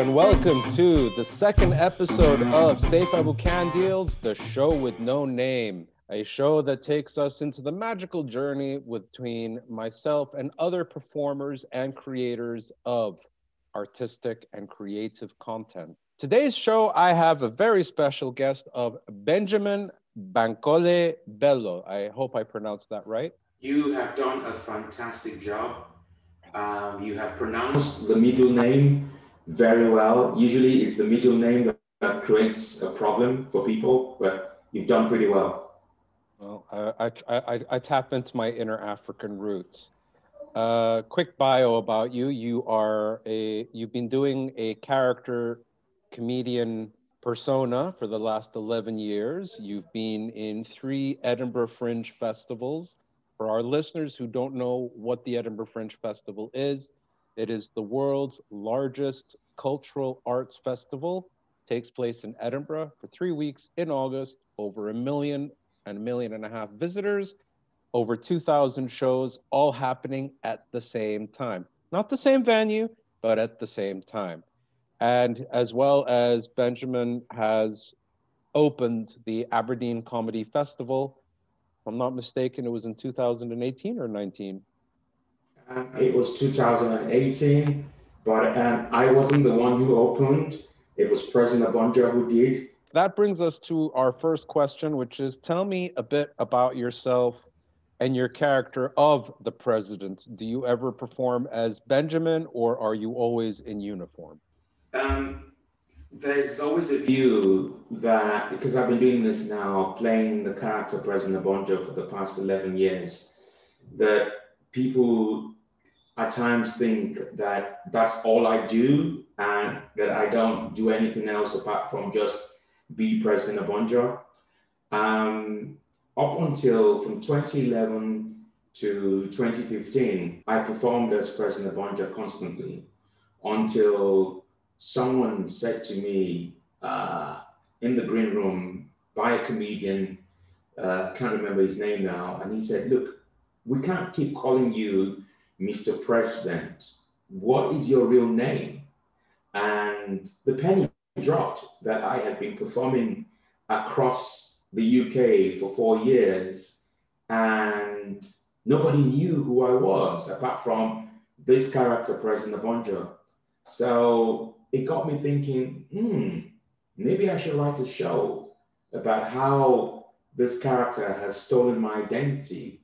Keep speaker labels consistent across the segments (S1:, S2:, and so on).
S1: and welcome to the second episode of Safe Can Deals, the show with no name. A show that takes us into the magical journey between myself and other performers and creators of artistic and creative content. Today's show, I have a very special guest of Benjamin Bankole Bello. I hope I pronounced that right.
S2: You have done a fantastic job. Um, you have pronounced the middle name very well. Usually, it's the middle name that, that creates a problem for people, but you've done pretty well.
S1: Well, I, I, I tap into my inner African roots. Uh, quick bio about you. You are a you've been doing a character comedian persona for the last 11 years. You've been in three Edinburgh Fringe festivals. For our listeners who don't know what the Edinburgh Fringe Festival is, it is the world's largest cultural arts festival. Takes place in Edinburgh for three weeks in August. Over a million and a million and a half visitors, over 2,000 shows, all happening at the same time. Not the same venue, but at the same time. And as well as Benjamin has opened the Aberdeen Comedy Festival. If I'm not mistaken, it was in 2018 or 19.
S2: It was 2018, but um, I wasn't the one who opened. It was President Obonjo who did.
S1: That brings us to our first question, which is tell me a bit about yourself and your character of the president. Do you ever perform as Benjamin or are you always in uniform?
S2: Um, there's always a view that because I've been doing this now, playing the character President Obonjo for the past 11 years, that people at times think that that's all I do and that I don't do anything else apart from just be President Obonjo. Um, up until from 2011 to 2015, I performed as President Obonjo constantly until someone said to me uh, in the green room by a comedian, uh, can't remember his name now, and he said, Look, we can't keep calling you Mr. President. What is your real name? And the penny dropped that I had been performing across the UK for four years, and nobody knew who I was apart from this character, President Obonjo. So it got me thinking, hmm, maybe I should write a show about how this character has stolen my identity,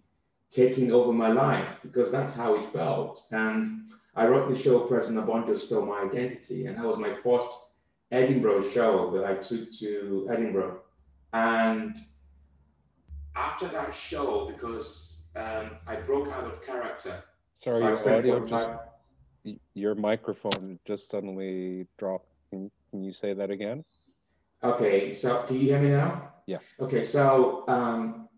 S2: taking over my life, because that's how it felt. And I wrote the show President Obonjo Stole My Identity, and that was my first Edinburgh show that I took to Edinburgh. And after that show, because um, I broke out of character.
S1: Sorry, so your audio just your microphone just suddenly dropped. Can, can you say that again?
S2: Okay, so can you hear me now?
S1: Yeah.
S2: Okay, so um,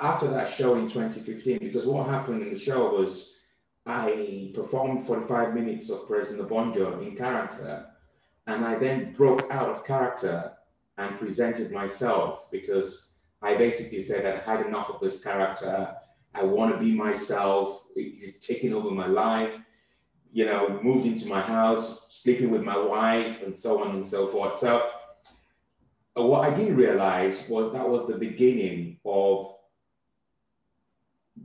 S2: after that show in 2015, because what happened in the show was I performed 45 minutes of President Obonjo in character, and I then broke out of character and presented myself because I basically said I had enough of this character. I want to be myself. It's taking over my life you know, moved into my house, sleeping with my wife, and so on and so forth. So, uh, what I didn't realize was that was the beginning of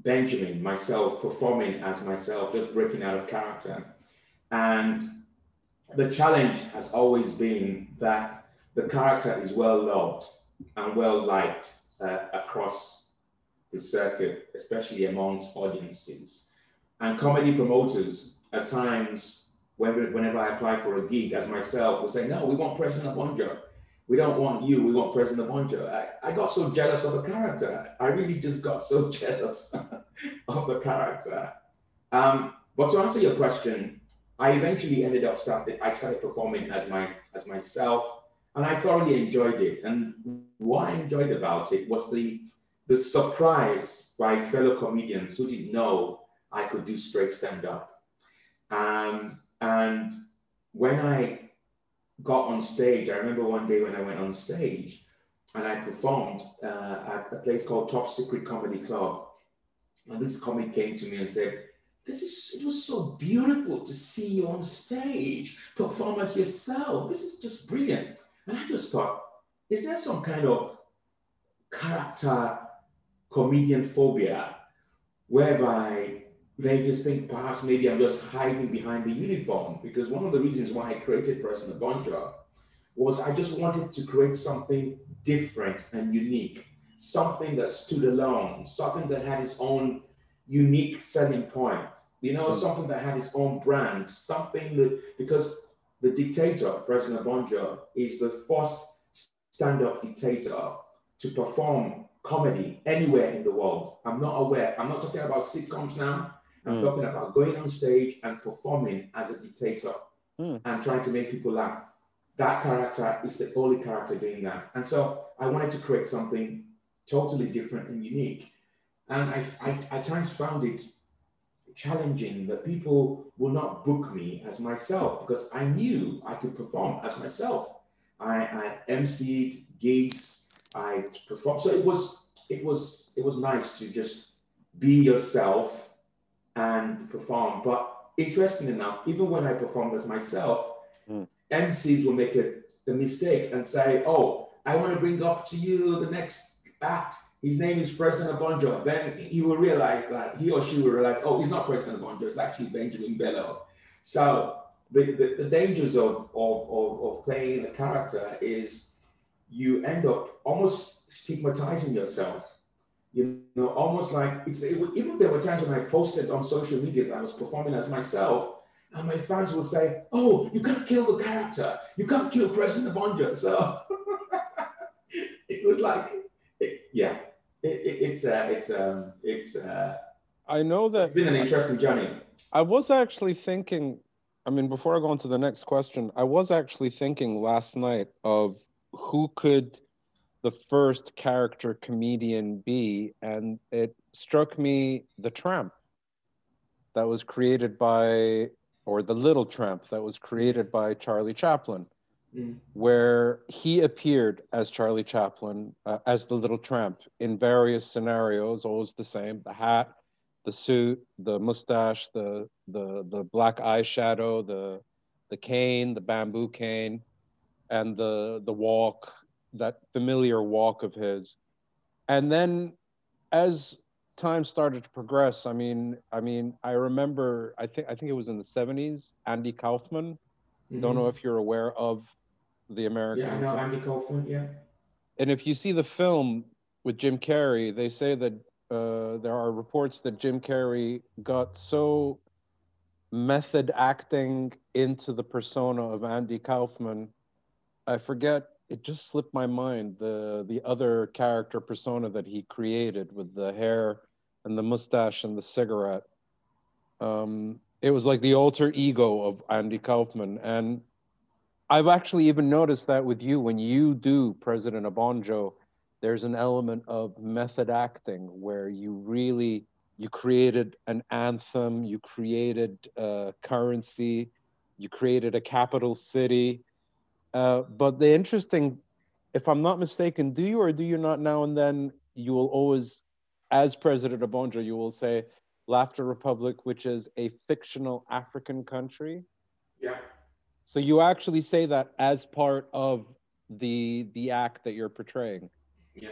S2: Benjamin, myself, performing as myself, just breaking out of character. And the challenge has always been that the character is well loved and well liked uh, across the circuit, especially amongst audiences. And comedy promoters at times, whenever I apply for a gig as myself, will say, no, we want President Obonjo. We don't want you, we want President Obonjo. I, I got so jealous of the character. I really just got so jealous of the character. Um, but to answer your question, I eventually ended up starting, I started performing as my as myself, and I thoroughly enjoyed it. And what I enjoyed about it was the the surprise by fellow comedians who didn't know I could do straight stand-up. Um, and when I got on stage, I remember one day when I went on stage and I performed uh, at a place called Top Secret Comedy Club. And this comic came to me and said, this is it was so beautiful to see you on stage perform as yourself. This is just brilliant. And I just thought, is there some kind of character comedian phobia whereby they just think perhaps maybe I'm just hiding behind the uniform? Because one of the reasons why I created President Obonjo was I just wanted to create something different and unique, something that stood alone, something that had its own unique selling point, you know, mm-hmm. something that had its own brand, something that, because the dictator, President Obonjo, is the first stand up dictator to perform comedy anywhere in the world. I'm not aware, I'm not talking about sitcoms now. I'm mm. talking about going on stage and performing as a dictator mm. and trying to make people laugh that character is the only character doing that. And so I wanted to create something totally different and unique. And I, I, I times found it challenging that people will not book me as myself because I knew I could perform as myself. I, I emceed gigs, I performed. So it was it was it was nice to just be yourself and perform. But interesting enough, even when I performed as myself, mm. MCs will make a, a mistake and say, oh, I want to bring up to you the next act. His name is President Obonjo. Then he will realize that he or she will realize, oh, he's not President Obonjo, it's actually Benjamin Bello. So the, the, the dangers of, of, of, of playing a character is you end up almost stigmatizing yourself. You know, almost like it's it, even there were times when I posted on social media that I was performing as myself, and my fans would say, "Oh, you can't kill the character. You can't kill President Obonjo." So it was like, it, yeah, it, it's uh, it's um, it's. Uh,
S1: I know that
S2: it's been an interesting journey.
S1: I was actually thinking. I mean, before I go on to the next question, I was actually thinking last night of who could the first character comedian be, and it struck me the Tramp that was created by or The Little Tramp that was created by Charlie Chaplin, mm. where he appeared as Charlie Chaplin, uh, as the Little Tramp in various scenarios, always the same the hat, the suit, the mustache, the, the, the black eyeshadow, the, the cane, the bamboo cane, and the, the walk, that familiar walk of his. And then as time started to progress, I mean, I mean, I remember, I think, I think it was in the '70s. Andy Kaufman. Mm-hmm. Don't know if you're aware of the American.
S2: Yeah, I know Andy Kaufman. Yeah.
S1: And if you see the film with Jim Carrey, they say that uh, there are reports that Jim Carrey got so method acting into the persona of Andy Kaufman. I forget it just slipped my mind the the other character persona that he created with the hair and the mustache and the cigarette. Um, it was like the alter ego of Andy Kaufman. And I've actually even noticed that with you when you do President Obonjo, there's an element of method acting where you really you created an anthem, you created currency, you created a capital city. Uh, but the interesting, if I'm not mistaken, do you or do you not now and then you will always as President Obonjo, you will say Laughter Republic, which is a fictional African country.
S2: Yeah.
S1: So you actually say that as part of the the act that you're portraying.
S2: Yeah.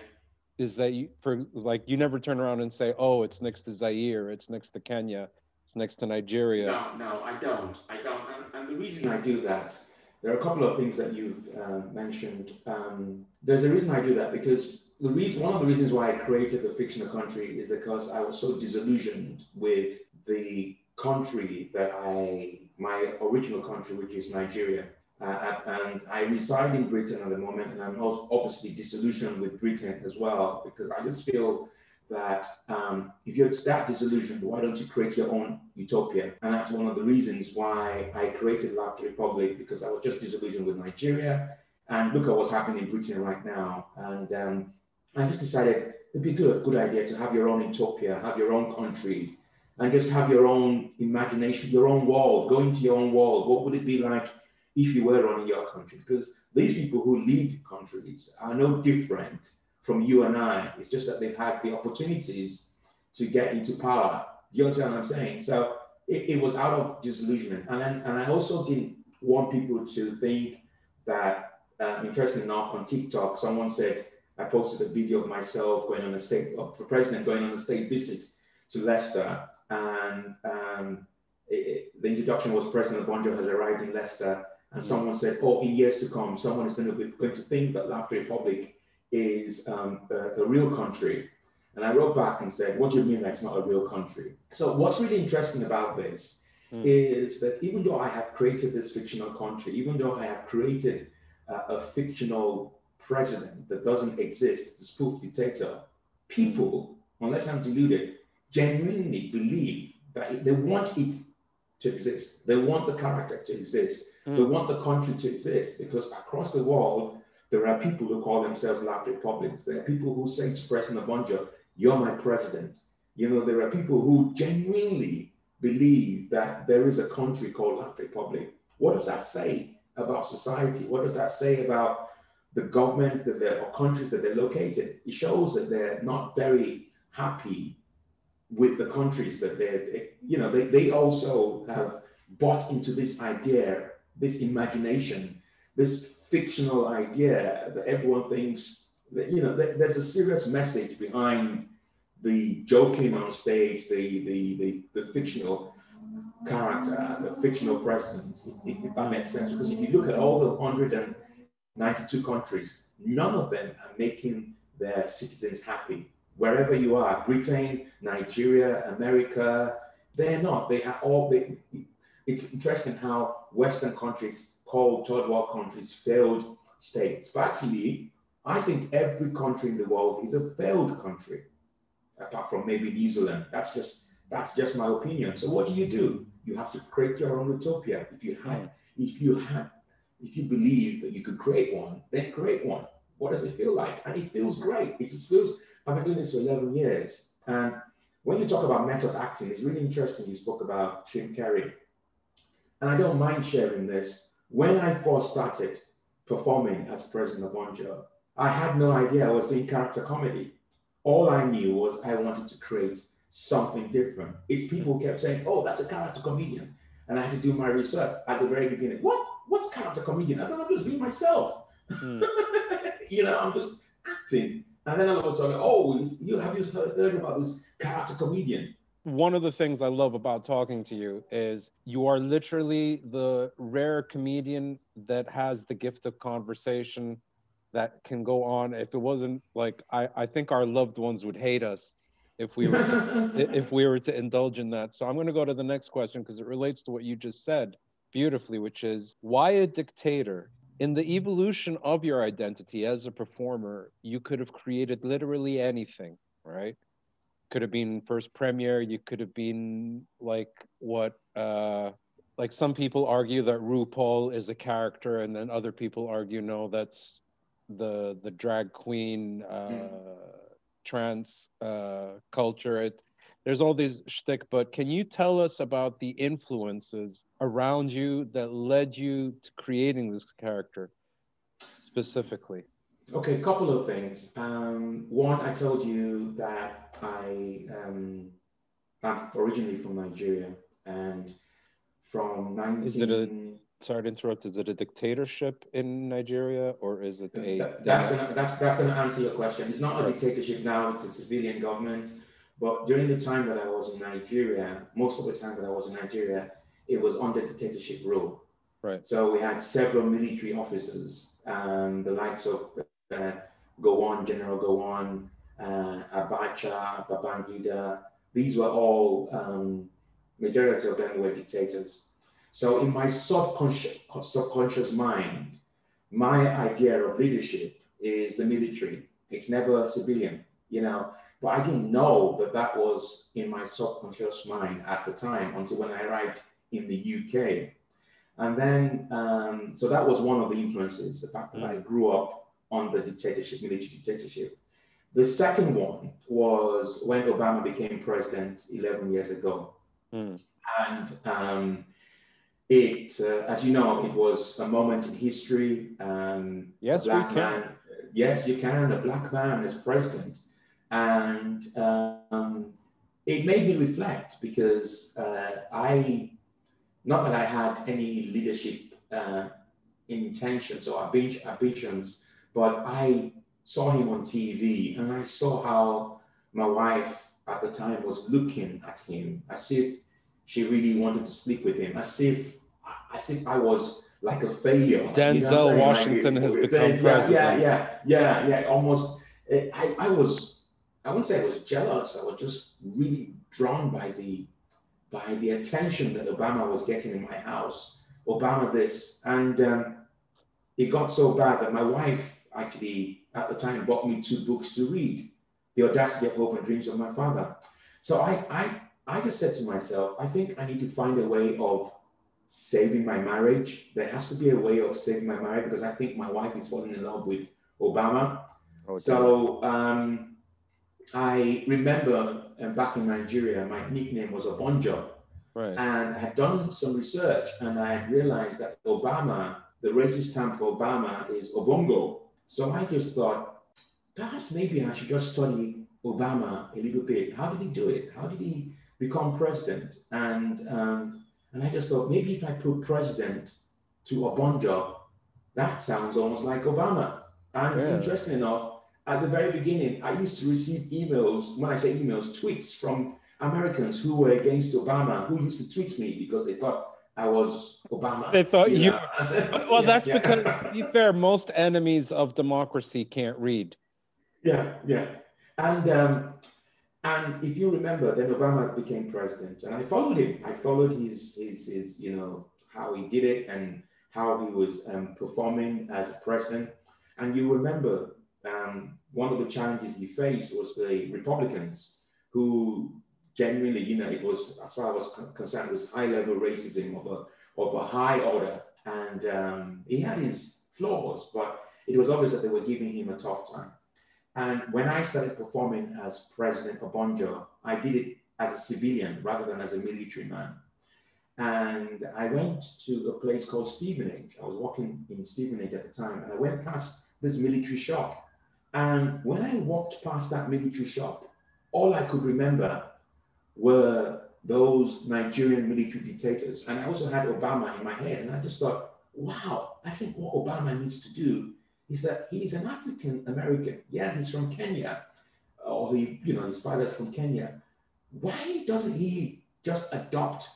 S1: Is that you for like you never turn around and say, oh, it's next to Zaire, it's next to Kenya, it's next to Nigeria.
S2: No, no, I don't. I don't. And, and the reason I do that, there are a couple of things that you've uh, mentioned. Um, there's a reason I do that because the reason, one of the reasons why I created the fictional country is because I was so disillusioned with the country that I, my original country, which is Nigeria. Uh, and I reside in Britain at the moment, and I'm obviously disillusioned with Britain as well because I just feel that um, if you're that disillusioned, why don't you create your own utopia? And that's one of the reasons why I created Laughter Republic because I was just disillusioned with Nigeria. And look at what's happening in Britain right now. And um, I just decided it'd be a good, good idea to have your own utopia, have your own country, and just have your own imagination, your own world, go into your own world. What would it be like if you were running your country? Because these people who lead countries are no different from you and I. It's just that they've had the opportunities to get into power. Do you understand what I'm saying? So it, it was out of disillusionment. And then, and I also didn't want people to think that, uh, interesting enough, on TikTok, someone said, I posted a video of myself going on a state, for president going on a state visit to Leicester. And um, it, the introduction was President Bonjo has arrived in Leicester. And mm-hmm. someone said, oh, in years to come, someone is going to be going to think that Laughter Republic is um, a, a real country. And I wrote back and said, What do you mean that's not a real country? So, what's really interesting about this mm. is that even though I have created this fictional country, even though I have created uh, a fictional president that doesn't exist, it's a spoof dictator, people, unless I'm deluded, genuinely believe that they want it to exist. They want the character to exist. Mm. They want the country to exist because across the world, there are people who call themselves Laugh Republics. There are people who say to President Obonjo, you're my president. You know, there are people who genuinely believe that there is a country called Laugh Republic. What does that say about society? What does that say about the government that they're, or countries that they're located? It shows that they're not very happy with the countries that they're, you know, they, they also have bought into this idea, this imagination, this fictional idea that everyone thinks that, you know, there's a serious message behind the joking on stage, the the the, the fictional character, the fictional president, if, if, that makes sense. Because if you look at all the 192 countries, none of them are making their citizens happy. Wherever you are, Britain, Nigeria, America, they're not. They have all. They, it's interesting how Western countries call third world countries failed states, but actually I think every country in the world is a failed country, apart from maybe New Zealand. That's just that's just my opinion. So what do you do? You have to create your own utopia. If you have, if you have, if you believe that you could create one, then create one. What does it feel like? And it feels great. It just feels. I've been doing this for 11 years, and when you talk about method acting, it's really interesting. You spoke about Jim Carrey, and I don't mind sharing this. When I first started performing as President Obonjo, I had no idea I was doing character comedy. All I knew was I wanted to create something different. It's people kept saying, "Oh, that's a character comedian," and I had to do my research at the very beginning. What? What's character comedian? I thought I'm just being myself. Mm. you know, I'm just acting. And then all of a sudden, oh, you have you heard about this character comedian?
S1: One of the things I love about talking to you is you are literally the rare comedian that has the gift of conversation that can go on if it wasn't like I, I think our loved ones would hate us if we were to, if we were to indulge in that. So I'm going to go to the next question because it relates to what you just said beautifully, which is why a dictator? In the evolution of your identity as a performer, you could have created literally anything, right? Could have been first premiere, you could have been like what uh like some people argue that RuPaul is a character, and then other people argue no, that's the the drag queen uh, mm. trans uh, culture. It, there's all these shtick, but can you tell us about the influences around you that led you to creating this character specifically?
S2: Okay, a couple of things. Um, one, I told you that I um, I'm originally from Nigeria, and from 19. 19-
S1: Is it a sorry to interrupt. Is it a dictatorship in Nigeria or is it a?
S2: That, that's gonna that's that's gonna answer your question. It's not a dictatorship now. It's a civilian government. But during the time that I was in Nigeria, most of the time that I was in Nigeria, it was under dictatorship rule.
S1: Right.
S2: So we had several military officers, um, the likes of uh, on, General Gowon, uh, Abacha, Babangida. These were all um, majority of them were dictators. So in my subconscious, subconscious mind, my idea of leadership is the military. It's never a civilian, you know. But I didn't know that that was in my subconscious mind at the time until when I arrived in the UK. And then, um, so that was one of the influences, the fact that I grew up under dictatorship, military dictatorship. The second one was when Obama became president 11 years ago. Mm. And um, it, uh, as you know, it was a moment in history. Um,
S1: yes, black we can.
S2: Man, yes, you can. A black man as president, and um, it made me reflect because uh, I, not that I had any leadership uh, intentions or ambitions, but I saw him on TV and I saw how my wife at the time was looking at him as if she really wanted to sleep with him, as if as if I was like a failure.
S1: Denzel you know Washington like, has become yeah, president.
S2: Yeah, yeah, yeah, yeah. Almost. Eh, I, I was. I wouldn't say I was jealous. I was just really drawn by the by the attention that Obama was getting in my house. Obama this, and um, it got so bad that my wife actually at the time bought me two books to read, The Audacity of Hope and Dreams of My Father. So I, I, I just said to myself, I think I need to find a way of saving my marriage. There has to be a way of saving my marriage because I think my wife is falling in love with Obama. Oh, so um, I remember uh, back in Nigeria, my nickname was Obonjo. Right. And I had done some research and I had realized that Obama, the racist term for Obama is Obongo. So I just thought, perhaps maybe I should just study Obama a little bit. How did he do it? How did he become president? And um, and I just thought maybe if I put president to Obonjo, that sounds almost like Obama. And yeah. interesting enough, at the very beginning, I used to receive emails, when I say emails, tweets from Americans who were against Obama, who used to tweet me because they thought I was Obama.
S1: They thought you. well, yeah, that's yeah. because, to be fair, most enemies of democracy can't read.
S2: Yeah, yeah, and um, and if you remember, then Obama became president, and I followed him. I followed his his his you know how he did it and how he was um, performing as president. And you remember um, one of the challenges he faced was the Republicans, who genuinely, you know, it was as far as I was concerned, was high level racism of a of a high order, and um, he had his flaws, but it was obvious that they were giving him a tough time. And when I started performing as President Obonjo, I did it as a civilian rather than as a military man. And I went to a place called Stevenage. I was walking in Stevenage at the time, and I went past this military shop. And when I walked past that military shop, all I could remember were those Nigerian military dictators. And I also had Obama in my head. And I just thought, wow, I think what Obama needs to do is that he's an African American. Yeah, he's from Kenya, or he, you know, his father's from Kenya. Why doesn't he just adopt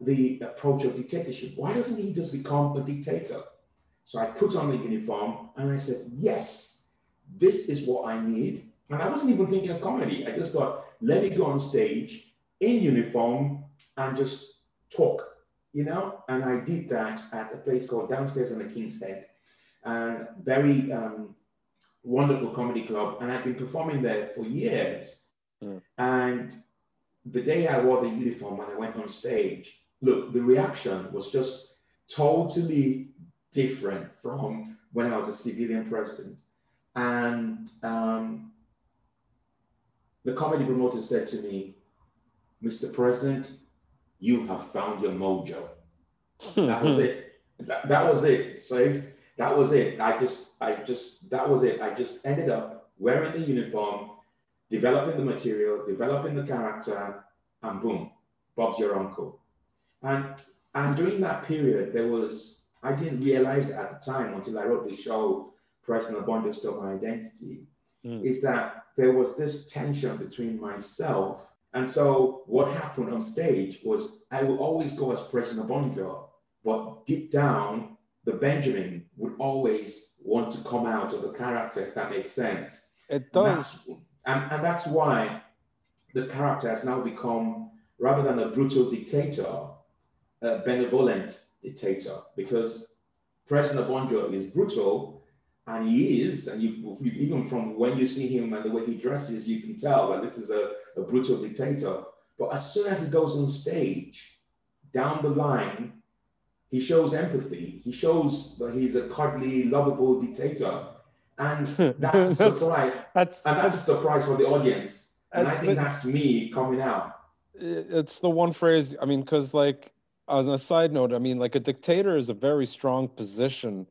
S2: the approach of dictatorship? Why doesn't he just become a dictator? So I put on the uniform and I said, yes, this is what I need. And I wasn't even thinking of comedy. I just thought, let me go on stage in uniform and just talk, you know? And I did that at a place called Downstairs on the King's Head and very um, wonderful comedy club. And I've been performing there for years. Mm. And the day I wore the uniform and I went on stage, look, the reaction was just totally different from when I was a civilian president. And um, the comedy promoter said to me, Mr. President, you have found your mojo. that was it. That, that was it. Safe. that was it. I just, I just, that was it. I just ended up wearing the uniform, developing the material, developing the character, and boom, Bob's your uncle. And and during that period, there was I didn't realize at the time until I wrote the show, President Obonjo Stole My Identity, mm. is that there was this tension between myself. And so what happened on stage was I would always go as President Obonjo, but deep down, the Benjamin would always want to come out of the character, if that makes sense.
S1: It does.
S2: And that's, and, and that's why the character has now become, rather than a brutal dictator, a benevolent dictator, because President Obonjo is brutal, and he is, and you even from when you see him and the way he dresses, you can tell that this is a, a brutal dictator. But as soon as he goes on stage, down the line, he shows empathy. He shows that he's a cuddly, lovable dictator. And that's a surprise. That's, and that's, that's, a surprise for the audience. And I think the, that's me coming out.
S1: It's the one phrase, I mean, because like on a side note, I mean, like a dictator is a very strong position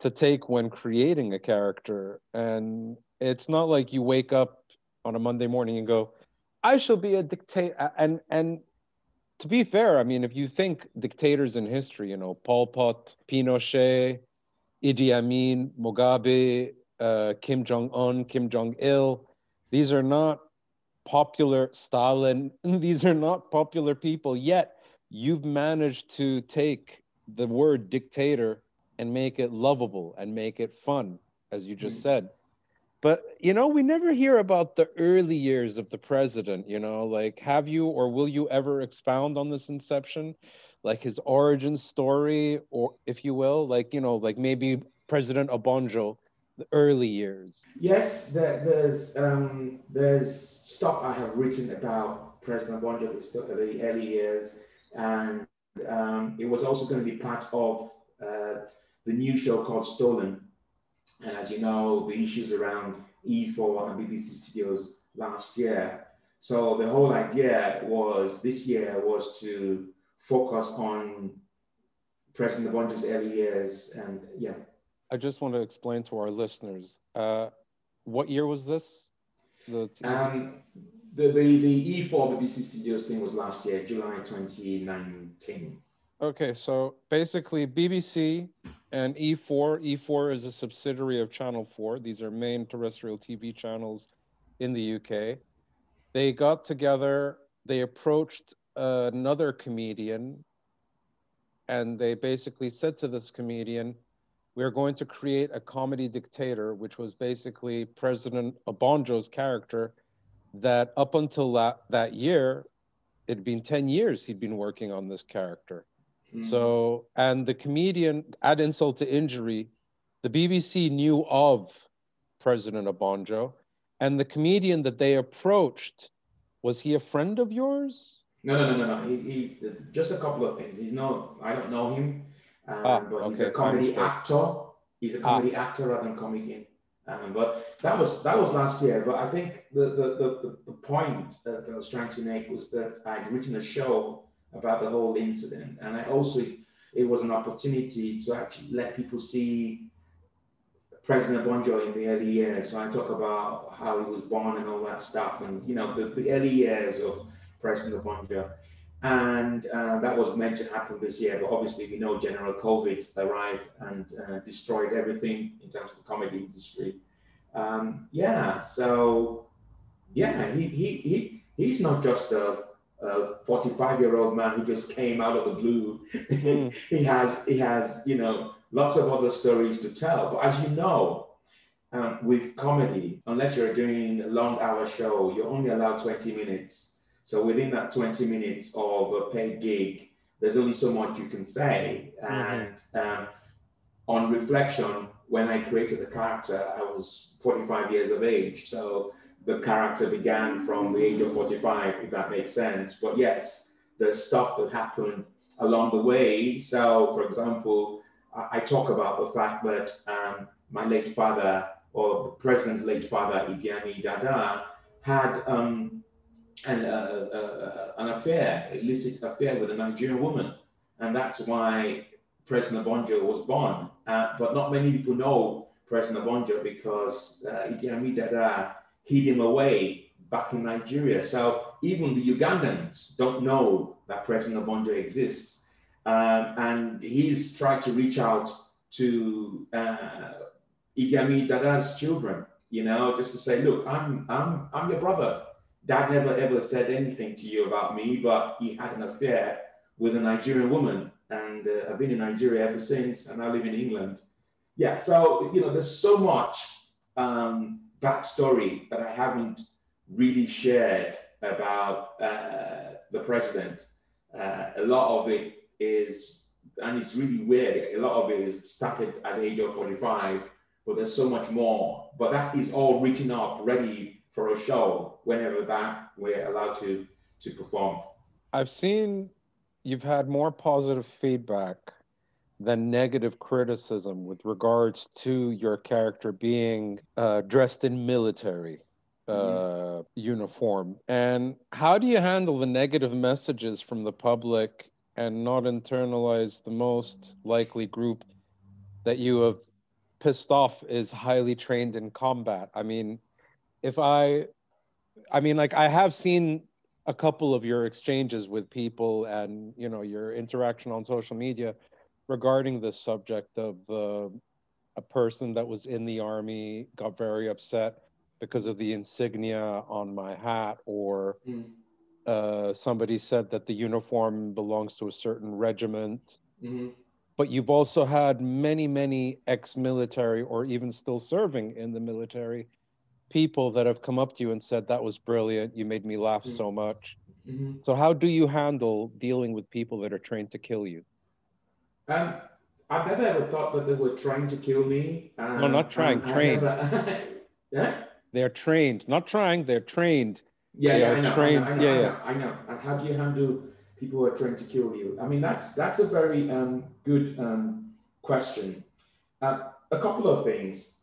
S1: to take when creating a character. And it's not like you wake up on a Monday morning and go, I shall be a dictator. And and to be fair, I mean, if you think dictators in history, you know, Pol Pot, Pinochet, Idi Amin, Mugabe, uh, Kim Jong Un, Kim Jong Il, these are not popular Stalin. These are not popular people. Yet you've managed to take the word dictator and make it lovable and make it fun, as you just mm. said. But you know, we never hear about the early years of the president. You know, like have you or will you ever expound on this inception, like his origin story, or if you will, like you know, like maybe President Obonjo, the early years.
S2: Yes, there, there's um, there's stuff I have written about President Obonjo, the, the early years, and um, it was also going to be part of uh, the new show called Stolen and as you know, the issues around E4 and BBC Studios last year. So the whole idea was this year was to focus on President Obonjo's early years and yeah.
S1: I just want to explain to our listeners, uh, what year was this?
S2: The, um, the, the, the E4 BBC Studios thing was last year, July 2019.
S1: Okay, so basically BBC and E4. E4 is a subsidiary of Channel 4. These are main terrestrial TV channels in the UK. They got together, they approached another comedian, and they basically said to this comedian, We're going to create a comedy dictator, which was basically President Obonjo's character, that up until that, that year, it'd been 10 years he'd been working on this character Mm. So, and the comedian, add insult to injury, the BBC knew of President Obonjo, and the comedian that they approached, was he a friend of yours?
S2: No, no, no, no, no. He, he just a couple of things. He's not. I don't know him, um, ah, but okay. he's a comedy actor. He's a comedy ah. actor rather than comedian. Um, but that was that was last year. But I think the the, the, the point that I was trying to make was that I'd written a show about the whole incident. And I also, it was an opportunity to actually let people see President Obonjo in the early years. So I talk about how he was born and all that stuff, and you know the, the early years of President Obonjo. And uh, that was meant to happen this year, but obviously we know General COVID arrived and uh, destroyed everything in terms of the comedy industry. Um, yeah, so yeah, he, he, he, he's not just a a 45 year old man who just came out of the blue. Mm. he has he has you know lots of other stories to tell. But as you know, um, with comedy, unless you're doing a long hour show, you're only allowed 20 minutes. So within that 20 minutes of a paid gig, there's only so much you can say. Mm-hmm. And mm-hmm. um, on reflection, when I created the character, I was 45 years of age. So the character began from the age of 45, if that makes sense. But yes, there's stuff that happened along the way. So, for example, I, I talk about the fact that um, my late father, or the president's late father, Idi Amin Dada, had um, an, uh, uh, uh, an affair, illicit affair with a Nigerian woman. And that's why President Obonjo was born. Uh, but not many people know President Obonjo because uh, Idi Amin Dada hid him away back in Nigeria. So even the Ugandans don't know that President Obonjo exists. Um, and he's tried to reach out to uh, Idi Amin Dada's children, you know, just to say, look, I'm, I'm, I'm your brother. Dad never ever said anything to you about me, but he had an affair with a Nigerian woman. And uh, I've been in Nigeria ever since, and I live in England. Yeah, so, you know, there's so much um, backstory that I haven't really shared about uh, the president. Uh, a lot of it is, and it's really weird, a lot of it is started at the age of 45, but there's so much more. But that is all written up, ready for a show whenever that we're allowed to, to perform.
S1: I've seen you've had more positive feedback than negative criticism with regards to your character being uh, dressed in military uh, mm-hmm. uniform. And how do you handle the negative messages from the public and not internalize the most likely group that you have pissed off is highly trained in combat? I mean, if I I mean, like I have seen a couple of your exchanges with people and you know your interaction on social media regarding this subject of uh, a person that was in the army got very upset because of the insignia on my hat or mm. uh, somebody said that the uniform belongs to a certain regiment mm-hmm. but you've also had many many ex-military or even still serving in the military people that have come up to you and said that was brilliant you made me laugh mm-hmm. so much mm-hmm. so how do you handle dealing with people that are trained to kill you
S2: um, i've never ever thought that they were trying to kill me
S1: um, no not trying trained
S2: never, yeah
S1: they're trained not trying they're trained
S2: yeah, yeah, I know, trained. I know, I know, yeah, yeah. I know, And how do you handle people who are trying to kill you? I mean, that's that's a very um, good um, question. Uh, a couple of things.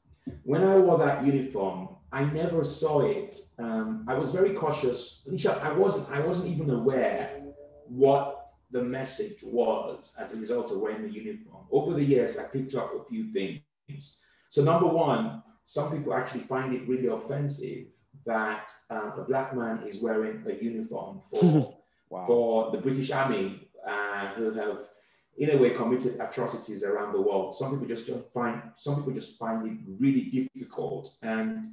S2: When I wore that uniform, I never saw it. Um, I was very cautious. Alicia, I wasn't. I wasn't even aware what the message was as a result of wearing the uniform. Over the years, I picked up a few things. So number one, some people actually find it really offensive that uh, a black man is wearing a uniform for wow. for the British Army, uh, who have in a way committed atrocities around the world. Some people just don't find some people just find it really difficult and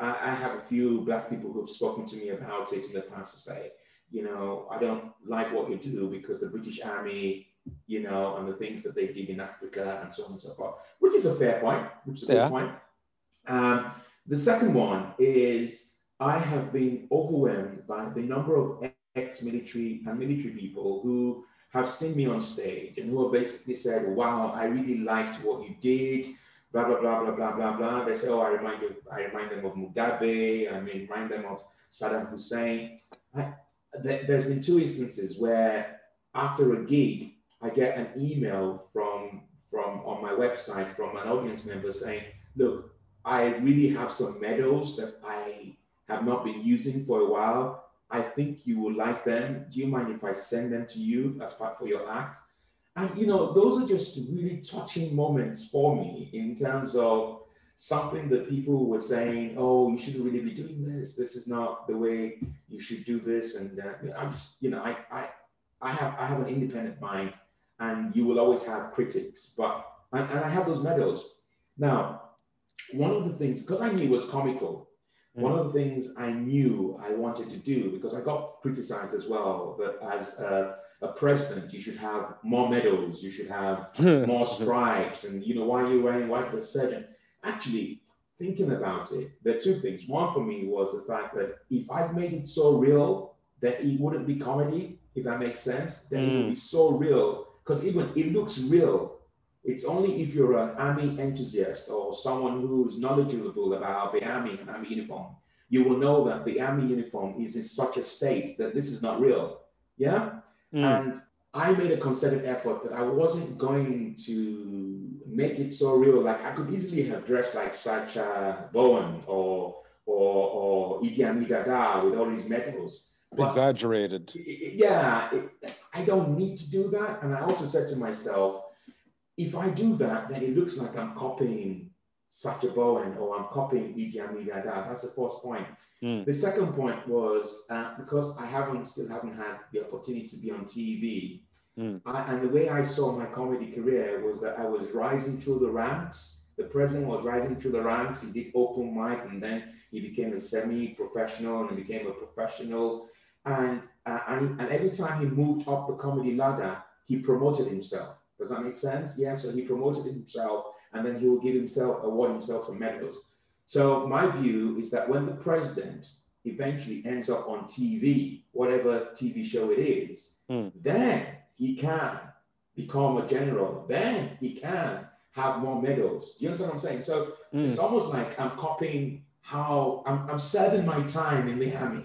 S2: I, have a few black people who've spoken to me about it in the past to say, you know, I don't like what you do because the British Army, you know, and the things that they did in Africa and so on and so forth, which is a fair point, which is a yeah. good point. Um, the second one is I have been overwhelmed by the number of ex-military and military people who have seen me on stage and who have basically said, wow, I really liked what you did blah blah blah blah blah blah blah. They say, oh, I remind you, I remind them of Mugabe. I mean, remind them of Saddam Hussein. I, th- there's been two instances where after a gig, I get an email from from on my website from an audience member saying, look, I really have some medals that I have not been using for a while. I think you will like them. Do you mind if I send them to you as part for your act? And you know, those are just really touching moments for me in terms of something that people were saying, oh, you shouldn't really be doing this. This is not the way you should do this. And uh, I'm just, you know, I, I, I have, I have an independent mind, and you will always have critics. But and, and I have those medals. Now, one of the things, because I knew it was comical, mm. one of the things I knew I wanted to do, because I got criticized as well, but as uh, a president, you should have more medals, you should have more stripes, and you know, why are you wearing white for a surgeon? Actually, thinking about it, there are two things. One for me was the fact that if I'd made it so real that it wouldn't be comedy, if that makes sense, then mm. it would be so real. Because even it looks real. It's only if you're an army enthusiast or someone who's knowledgeable about the army and army uniform, you will know that the army uniform is in such a state that this is not real. Yeah? Mm. And I made a concerted effort that I wasn't going to make it so real. Like I could easily have dressed like Sacha Bowen or or or Idi Dada with all these medals.
S1: But Exaggerated.
S2: Yeah, it, I don't need to do that. And I also said to myself, if I do that, then it looks like I'm copying Sacha Bowen or I'm copying Idi Amin Dada. That's the first point. Mm. The second point was uh, because I haven't still haven't had the opportunity to be on TV. Mm. I, and the way I saw my comedy career was that I was rising through the ranks. The president was rising through the ranks. He did open mic, and then he became a semi-professional, and he became a professional. And, uh, and and every time he moved up the comedy ladder, he promoted himself. Does that make sense? Yeah. So he promoted himself and then he will give himself, award himself some medals. So my view is that when the president eventually ends up on TV, whatever TV show it is, mm. then he can become a general. Then he can have more medals. Do you understand what I'm saying? So mm. it's almost like I'm copying how I'm, I'm serving my time in the army.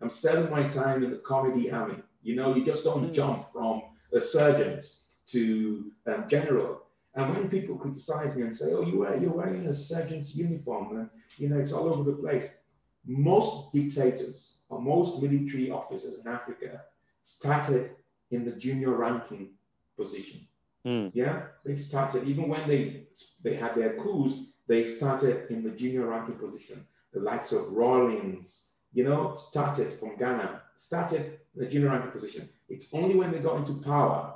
S2: I'm serving my time in the comedy army. You know, you just don't mm. jump from a sergeant to um, general. And when people criticize me and say, "Oh, you wear, you're wearing a sergeant's uniform," and you know it's all over the place. Most dictators or most military officers in Africa started in the junior ranking position. Mm. Yeah, they started even when they they had their coups. They started in the junior ranking position. The likes of Rawlings, you know, started from Ghana, started the junior ranking position. It's only when they got into power,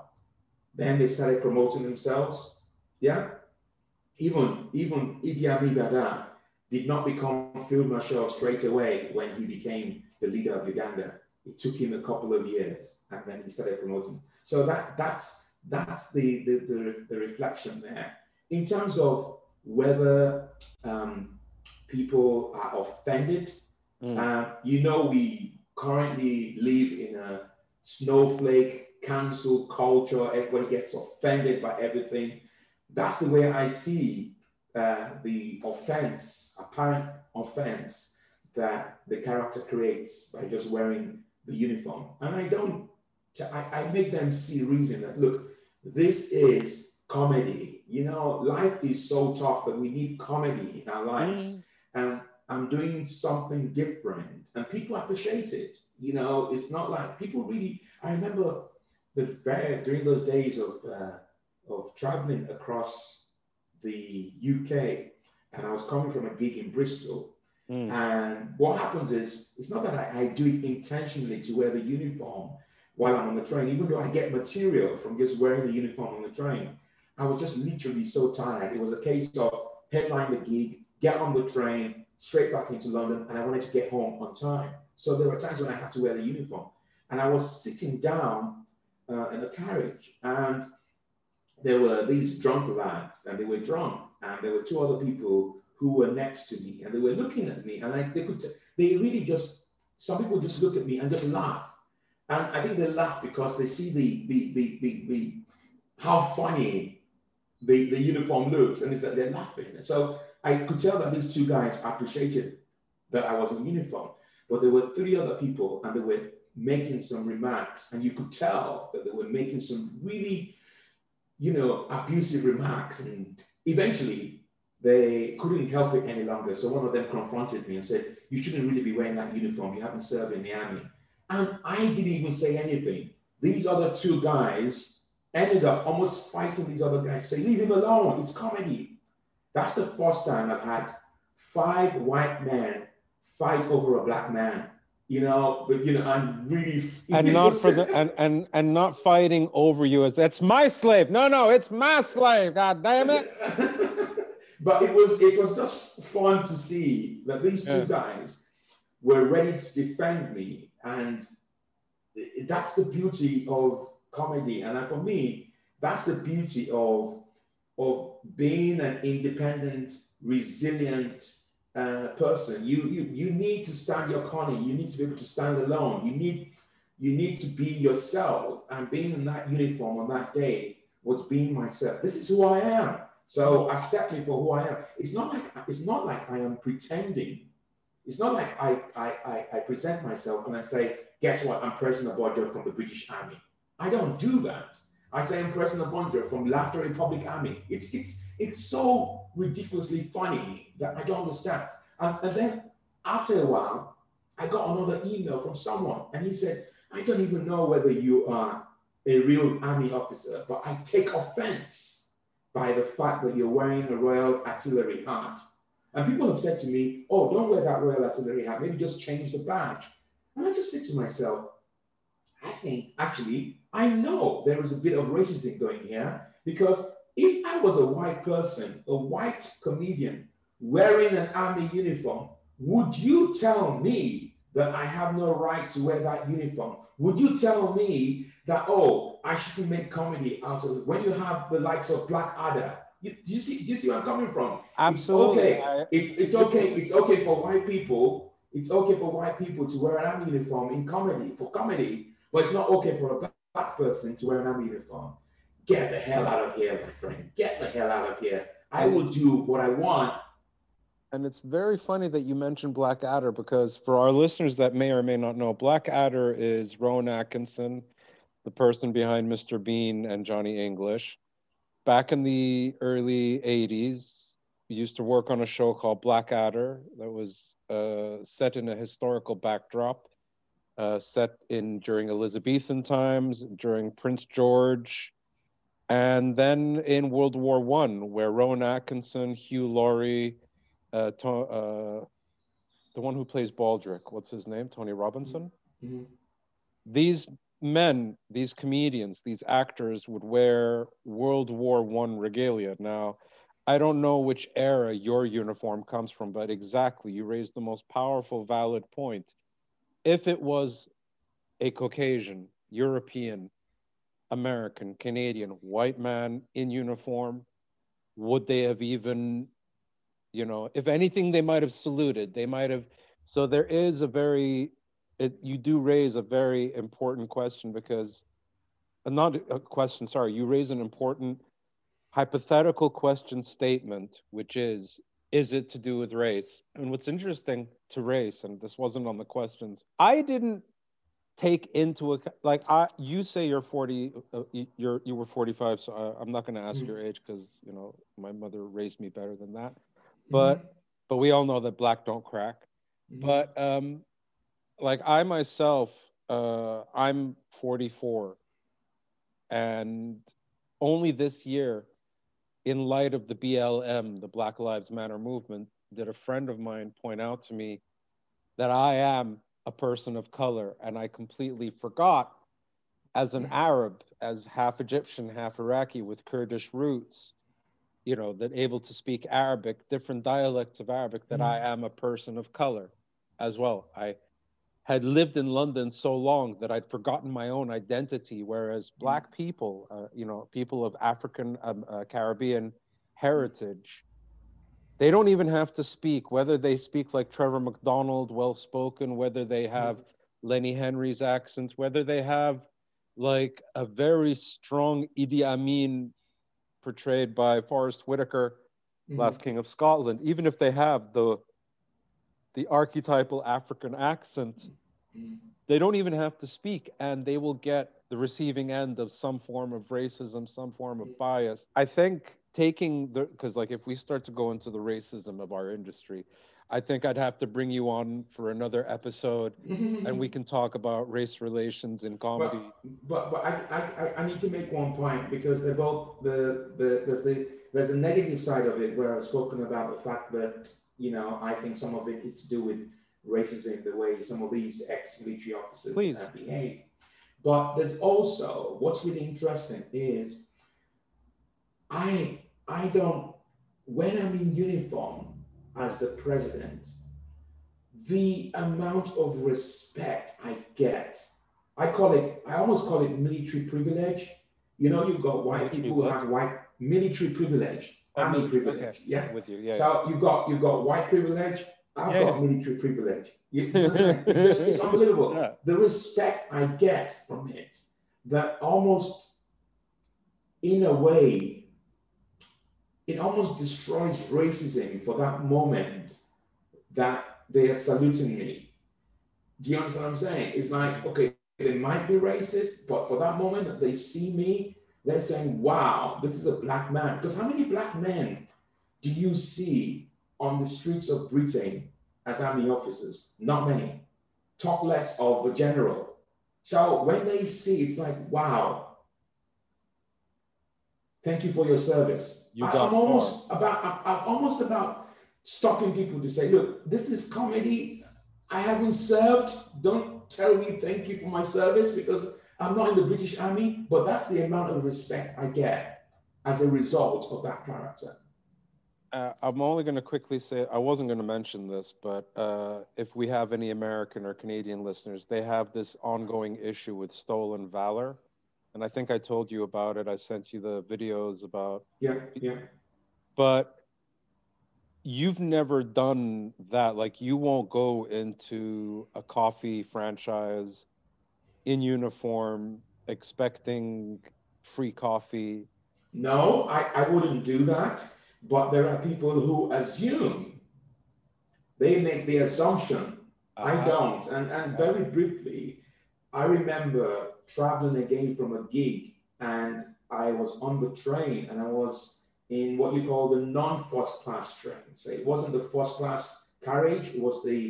S2: then they started promoting themselves. Yeah. Even even Idi Amin Dada did not become field marshal straight away when he became the leader of Uganda. It took him a couple of years, and then he started promoting. So that that's that's the the, the, the reflection there. In terms of whether um, people are offended, mm. uh, you know, we currently live in a snowflake cancel culture. Everybody gets offended by everything. That's the way I see uh, the offense, apparent offense that the character creates by just wearing the uniform. And I don't, I, I make them see reason that, look, this is comedy. You know, life is so tough that we need comedy in our lives. Mm. And I'm doing something different and people appreciate it. You know, it's not like people really, I remember the, during those days of, uh, of traveling across the UK and I was coming from a gig in Bristol. Mm. And what happens is, it's not that I, I, do it intentionally to wear the uniform while I'm on the train, even though I get material from just wearing the uniform on the train. I was just literally so tired. It was a case of headline the gig, get on the train, straight back into London, and I wanted to get home on time. So there were times when I had to wear the uniform. And I was sitting down uh, in a carriage, and there were these drunk lads, and they were drunk, and there were two other people who were next to me, and they were looking at me, and I, they could, they really just, some people just look at me and just laugh, and I think they laugh because they see the the the the, the how funny the, the uniform looks, and it's that they're laughing. So I could tell that these two guys appreciated that I was in uniform, but there were three other people, and they were making some remarks, and you could tell that they were making some really you know, abusive remarks. And eventually they couldn't help it any longer. So one of them confronted me and said, You shouldn't really be wearing that uniform. You haven't served in the army. And I didn't even say anything. These other two guys ended up almost fighting these other guys, say, Leave him alone. It's comedy. That's the first time I've had five white men fight over a black man you know but you know i'm really
S1: and not for the and, and and not fighting over you as that's my slave no no it's my slave god damn it
S2: but it was it was just fun to see that these two yeah. guys were ready to defend me and that's the beauty of comedy and for me that's the beauty of of being an independent resilient uh, person. You, you, you need to stand your corner. You need to be able to stand alone. You need, you need to be yourself. And being in that uniform on that day was being myself. This is who I am. So accept me for who I am. It's not like it's not like I am pretending. It's not like I, I, I, I present myself and I say, guess what? I'm President Obonjo from the British Army. I don't do that. I say I'm President Obonjo from Laughter Republic Army. It's, it's, it's so ridiculously funny that I don't understand. And, and then after a while, I got another email from someone, and he said, I don't even know whether you are a real army officer, but I take offense by the fact that you're wearing a Royal Artillery hat. And people have said to me, Oh, don't wear that Royal Artillery hat, maybe just change the badge. And I just said to myself, I think actually, I know there is a bit of racism going here because if I was a white person, a white comedian wearing an army uniform, would you tell me that I have no right to wear that uniform? Would you tell me that, oh, I shouldn't make comedy out of it? When you have the likes of Blackadder, you, do you see? Do you see where I'm coming from?
S1: Absolutely.
S2: It's okay. It's it's okay. It's okay for white people. It's okay for white people to wear an army uniform in comedy for comedy, but it's not okay for a black person to wear an army uniform. Get the hell out of here, my friend. Get the hell out of here. I will do what I want.
S1: And it's very funny that you mentioned Blackadder because for our listeners that may or may not know, Blackadder is Rowan Atkinson, the person behind Mr. Bean and Johnny English. Back in the early 80s, we used to work on a show called Blackadder that was uh, set in a historical backdrop, uh, set in during Elizabethan times, during Prince George, and then in World War One, where Rowan Atkinson, Hugh Laurie, uh, to, uh, the one who plays Baldrick. What's his name? Tony Robinson.
S2: Mhm.
S1: These men, these comedians, these actors would wear World War One regalia. Now, I don't know which era your uniform comes from, but exactly, you raised the most powerful, valid point. If it was a Caucasian, European, American, Canadian, white man in uniform, would they have even, you know, if anything, they might have saluted. They might have. So there is a very, it, you do raise a very important question because, uh, not a question, sorry, you raise an important hypothetical question statement, which is, is it to do with race? And what's interesting to race, and this wasn't on the questions, I didn't take into account like I you say you're 40 uh, you- you're you were 45 so I, I'm not going to ask
S2: Mhm.
S1: your age cuz you know my mother raised me better than that
S2: Mm-hmm.
S1: but but we all know that black don't crack
S2: Mhm.
S1: but um like I myself uh I'm 44 and only this year in light of the BLM the Black Lives Matter movement did a friend of mine point out to me that I am a person of color and I completely forgot as an Arab as half Egyptian half Iraqi with Kurdish roots you know that able to speak Arabic different dialects of Arabic that I am a person of color as well. I had lived in London so long that I'd forgotten my own identity, whereas Black people, uh, you know, people of African um, uh, Caribbean heritage, they don't even have to speak. Whether they speak like Trevor McDonald, well spoken, whether they have Lenny Henry's accents, whether they have like a very strong Idi Amin portrayed by Forest Whitaker,
S2: Mhm.
S1: last king of Scotland, even if they have the the archetypal African accent, they don't even have to speak and they will get the receiving end of some form of racism, some form of bias. I think taking the because like if we start to go into the racism of our industry, I think I'd have to bring you on for another episode and we can talk about race relations in comedy.
S2: But but I, I I- I need to make one point because they're both the the there's the there's a negative side of it where I've spoken about the fact that you know I think some of it is to do with racism the way some of these ex-military officers
S1: Please.
S2: have behaved. But there's also what's really interesting is I I don't when I'm in uniform as the president, the amount of respect I get I call it, I almost call it military privilege. You know, you've got white people who have white military privilege, Army
S1: military,
S2: privilege.
S1: okay.
S2: Yeah.
S1: With you, yeah.
S2: So you've got you've got white privilege. I've
S1: Yeah,
S2: got military privilege. You, you know what I'm saying? it's, just, it's unbelievable.
S1: Yeah.
S2: The respect I get from it, that almost, in a way, it almost destroys racism for that moment that they are saluting me. Do you understand what I'm saying? It's like, okay, they might be racist, but for that moment that they see me, they're saying, wow, this is a black man. Because how many black men do you see on the streets of Britain as army officers? Not many. Talk less of a general. So when they see, it's like, wow, thank you for your service.
S1: You
S2: I, am almost about, I'm, I'm almost about stopping people to say, look, this is comedy. I haven't served. Don't tell me thank you for my service because I'm not in the British Army, but that's the amount of respect I get as a result of that character.
S1: Uh, I'm only going to quickly say I wasn't going to mention this, but uh, if we have any American or Canadian listeners, they have this ongoing issue with stolen valor, and I think I told you about it. I sent you the videos about,
S2: Yeah, yeah.
S1: but you've never done that. Like you won't go into a coffee franchise in uniform expecting free coffee.
S2: No, I, I wouldn't do that. But there are people who assume, they make the assumption. I
S1: Uh,
S2: don't. And, and very briefly, I remember traveling again from a gig and I was on the train and I was in what you call the non-first class train. So it wasn't the first class carriage, it was the,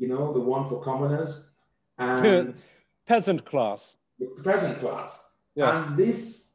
S2: you know, the one for commoners and
S1: Peasant class.
S2: the present class.
S1: Yes.
S2: And this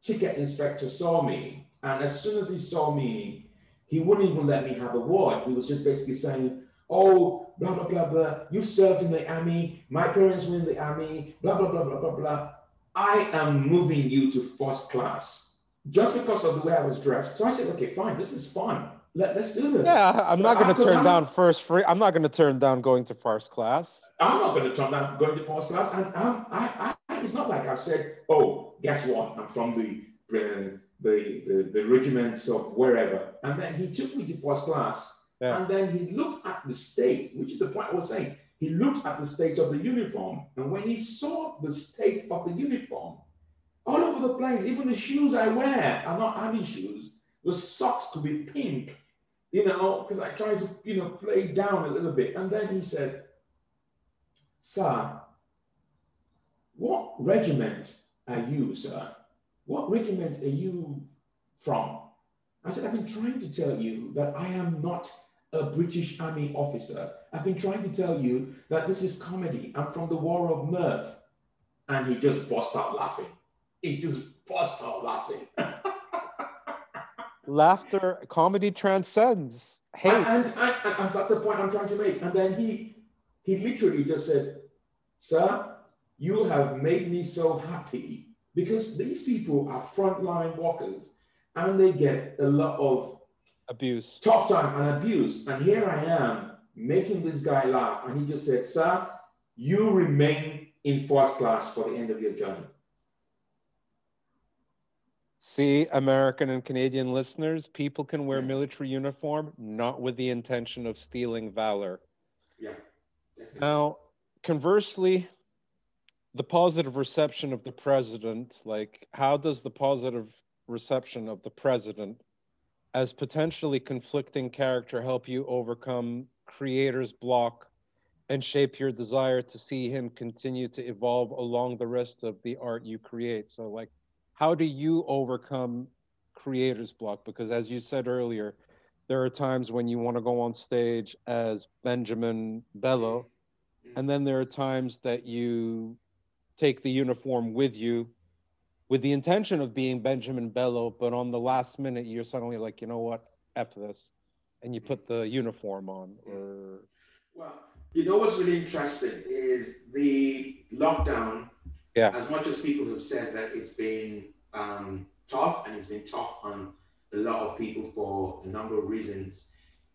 S2: ticket inspector saw me, and as soon as he saw me, he wouldn't even let me have a word. He was just basically saying, "Oh, blah, blah, blah, blah. You served in the army. My parents were in the army, blah, blah, blah, blah, blah, blah. I am moving you to first class just because of the way I was dressed. So I said, okay, fine, this is fun. Let, us do this.
S1: Yeah, I'm not going to turn I'm, down first free. I'm not going to turn down going to first class.
S2: I'm not going to turn down going to first class. And I'm, I, I, it's not like I've said, oh, guess what? I'm from the, the, the, the, the regiments of wherever. And then he took me to first class. Yeah. And then he looked at the state, which is the point I was saying. He looked at the state of the uniform. And when he saw the state of the uniform, all over the place, even the shoes I wear are not army shoes. The socks could be pink you know, because I tried to, you know, play down a little bit. And then he said, Sir, what regiment are you, sir? What regiment are you from? I said, I've been trying to tell you that I am not a British Army officer. I've been trying to tell you that this is comedy. I'm from the War of Mirth. And he just burst out laughing. He just burst out laughing.
S1: laughter, comedy transcends hate.
S2: And, and, and, and, that's the point I'm trying to make. And then he he literally just said, Sir, you have made me so happy because these people are frontline workers and they get a lot of
S1: abuse,
S2: tough time and abuse. And here I am making this guy laugh. And he just said, Sir, you remain in first class for the end of your journey.
S1: See, American and Canadian listeners, people can wear military uniform not with the intention of stealing valor.
S2: Yeah.
S1: Definitely. Now, conversely, the positive reception of the president, like how does the positive reception of the president as potentially conflicting character help you overcome creator's block and shape your desire to see him continue to evolve along the rest of the art you create? So, like, how do you overcome creator's block? Because as you said earlier, there are times when you want to go on stage as Benjamin Bello, and then there are times that you take the uniform with you with the intention of being Benjamin Bello, but on the last minute you're suddenly like, you know what, F this. And you put the uniform on or
S2: well, you know what's really interesting is the lockdown
S1: yeah.
S2: As much as people have said that it's been um, tough and it's been tough on a lot of people for a number of reasons,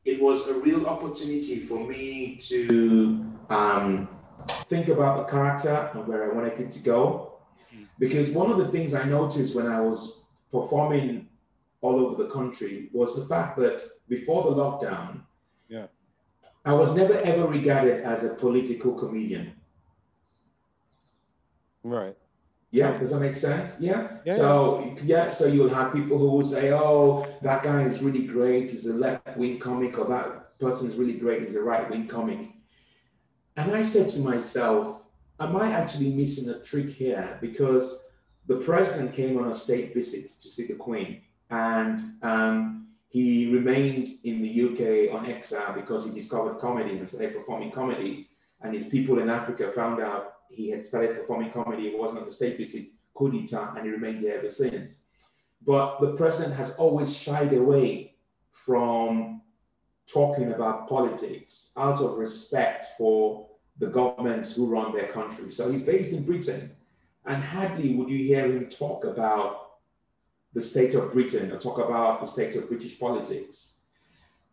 S2: it was a real opportunity for me to um, think about the character and where I wanted it to go. Because one of the things I noticed when I was performing all over the country was the fact that before the lockdown,
S1: yeah.
S2: I was never ever regarded as a political comedian.
S1: Right.
S2: Yeah, does that make sense? Yeah? yeah. So yeah, so you'll have people who will say, "Oh, that guy is really great. He's a left-wing comic," or "That person is really great. He's a right-wing comic." And I said to myself, "Am I actually missing a trick here?" Because the president came on a state visit to see the Queen, and um, he remained in the UK on exile because he discovered comedy and started performing comedy. And his people in Africa found out he had started performing comedy. It wasn't on the state visit, coup d'etat, and he remained there ever since. But the president has always shied away from talking about politics out of respect for the governments who run their country. So he's based in Britain, and hardly would you hear him talk about the state of Britain or talk about the state of British politics.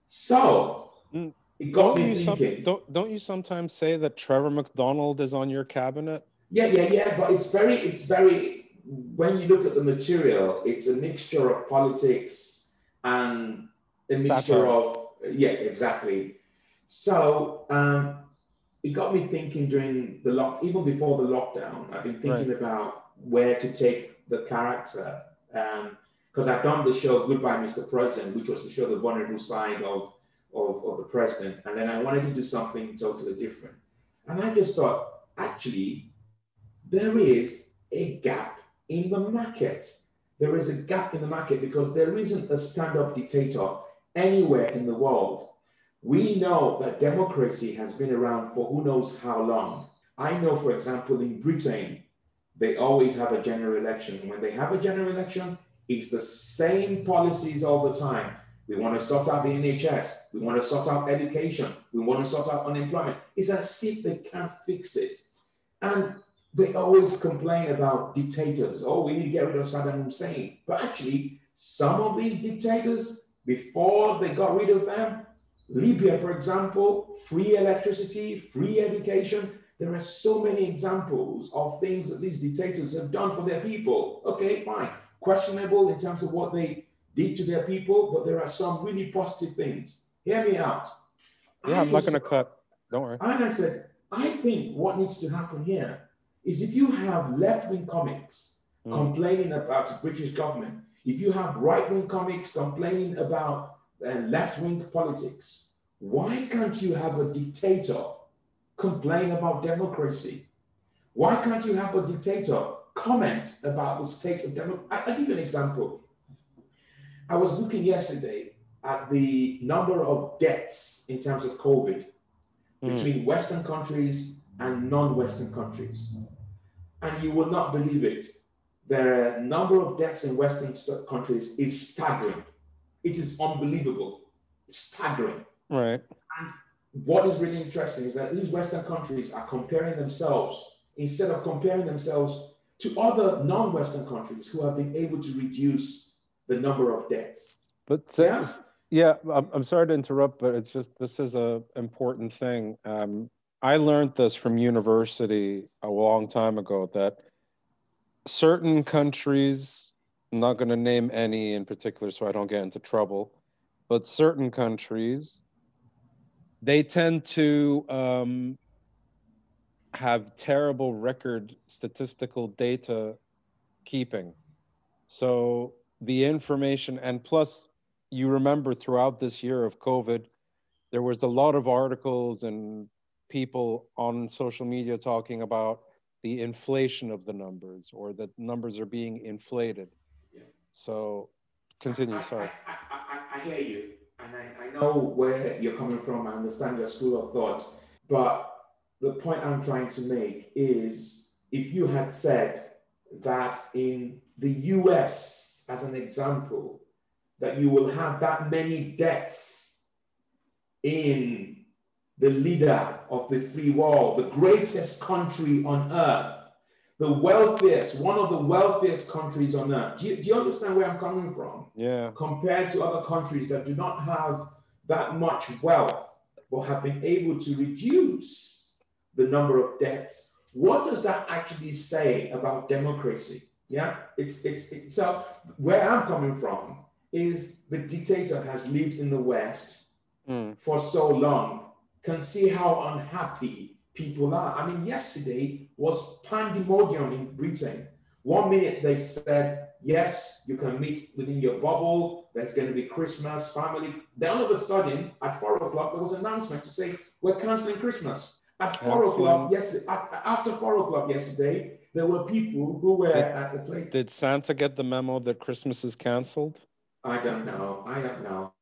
S2: So mm. It got
S1: don't
S2: me
S1: thinking. Some, don't, don't you sometimes say that Trevor McDonald is on your cabinet?
S2: Yeah, yeah, yeah. But it's very, it's very. When you look at the material, it's a mixture of politics and a mixture of yeah, exactly. So um, it got me thinking during the lock, even before the lockdown. I've been thinking right. about where to take the character because um, I've done the show Goodbye, Mr. President, which was to show the vulnerable side of of, of the president. And then I wanted to do something totally different. And I just thought, actually, there is a gap in the market. There is a gap in the market because there isn't a stand up dictator anywhere in the world. We know that democracy has been around for who knows how long. I know, for example, in Britain, they always have a general election. When they have a general election, it's the same policies all the time We want to sort out the NHS. We want to sort out education. We want to sort out unemployment. It's as if they can't fix it. And they always complain about dictators. Oh, we need to get rid of Saddam Hussein. But actually, some of these dictators, before they got rid of them, Libya, for example, free electricity, free education. There are so many examples of things that these dictators have done for their people. Okay, fine. Questionable in terms of what they did to their people, but there are some really positive things. Hear me out.
S1: Yeah, I am not going to cut. Don't worry.
S2: And I said, I think what needs to happen here is if you have left wing comics mm. complaining about the British government, if you have right wing comics complaining about uh, left wing politics, why can't you have a dictator complain about democracy? Why can't you have a dictator comment about the state of democracy? I'll give you an example. I was looking yesterday at the number of deaths in terms of COVID mm. between Western countries and non Western countries. And you will not believe it. The number of deaths in Western countries is staggering. It is unbelievable, It's staggering.
S1: Right.
S2: And what is really interesting is that these Western countries are comparing themselves, instead of comparing themselves to other non Western countries who have been able to reduce the number of deaths.
S1: But yeah, yeah I'm, I'm sorry to interrupt, but it's just this is a important thing. Um, I learned this from university a long time ago that certain countries, I'm not going to name any in particular so I don't get into trouble, but certain countries, they tend to um, have terrible record statistical data keeping. So the information and plus you remember throughout this year of covid there was a lot of articles and people on social media talking about the inflation of the numbers or that numbers are being inflated yeah. so continue
S2: I,
S1: sorry
S2: I, I, I, hear you and I, I know where you're coming from i understand your school of thought but the point i'm trying to make is if you had said that in the us as an example that you will have that many deaths in the leader of the free world, the greatest country on earth, the wealthiest, one of the wealthiest countries on earth. Do you, do you understand where I'm coming from?
S1: Yeah.
S2: Compared to other countries that do not have that much wealth, but have been able to reduce the number of deaths. What does that actually say about democracy? Yeah, it's, it's, it's so where I'm coming from is the dictator has lived in the West mm. for so long, can see how unhappy people are. I mean, yesterday was pandemonium in Britain. One minute they said, yes, you can meet within your bubble, there's going to be Christmas, family. Then all of a sudden, at four o'clock, there was an announcement to say, we're canceling Christmas. At four o'clock, yes, after four o'clock yesterday, there were people who were did, at the place.
S1: Did Santa get the memo that Christmas is canceled?
S2: I don't know. I don't know.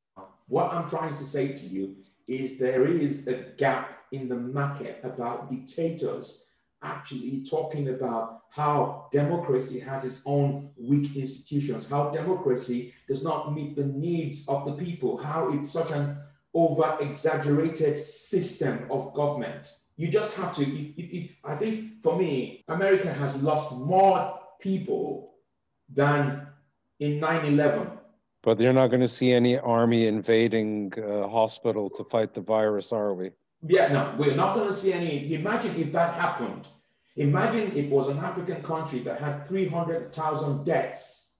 S2: What I'm trying to say to you is there is a gap in the market about dictators actually talking about how democracy has its own weak institutions, how democracy does not meet the needs of the people, how it's such an over exaggerated system of government you just have to, if, if, if, I think for me, America has lost more people than in 9 11.
S1: But you're not going to see any army invading a hospital to fight the virus, are we?
S2: Yeah, no, we're not going to see any. Imagine if that happened. Imagine it was an African country that had 300,000 deaths.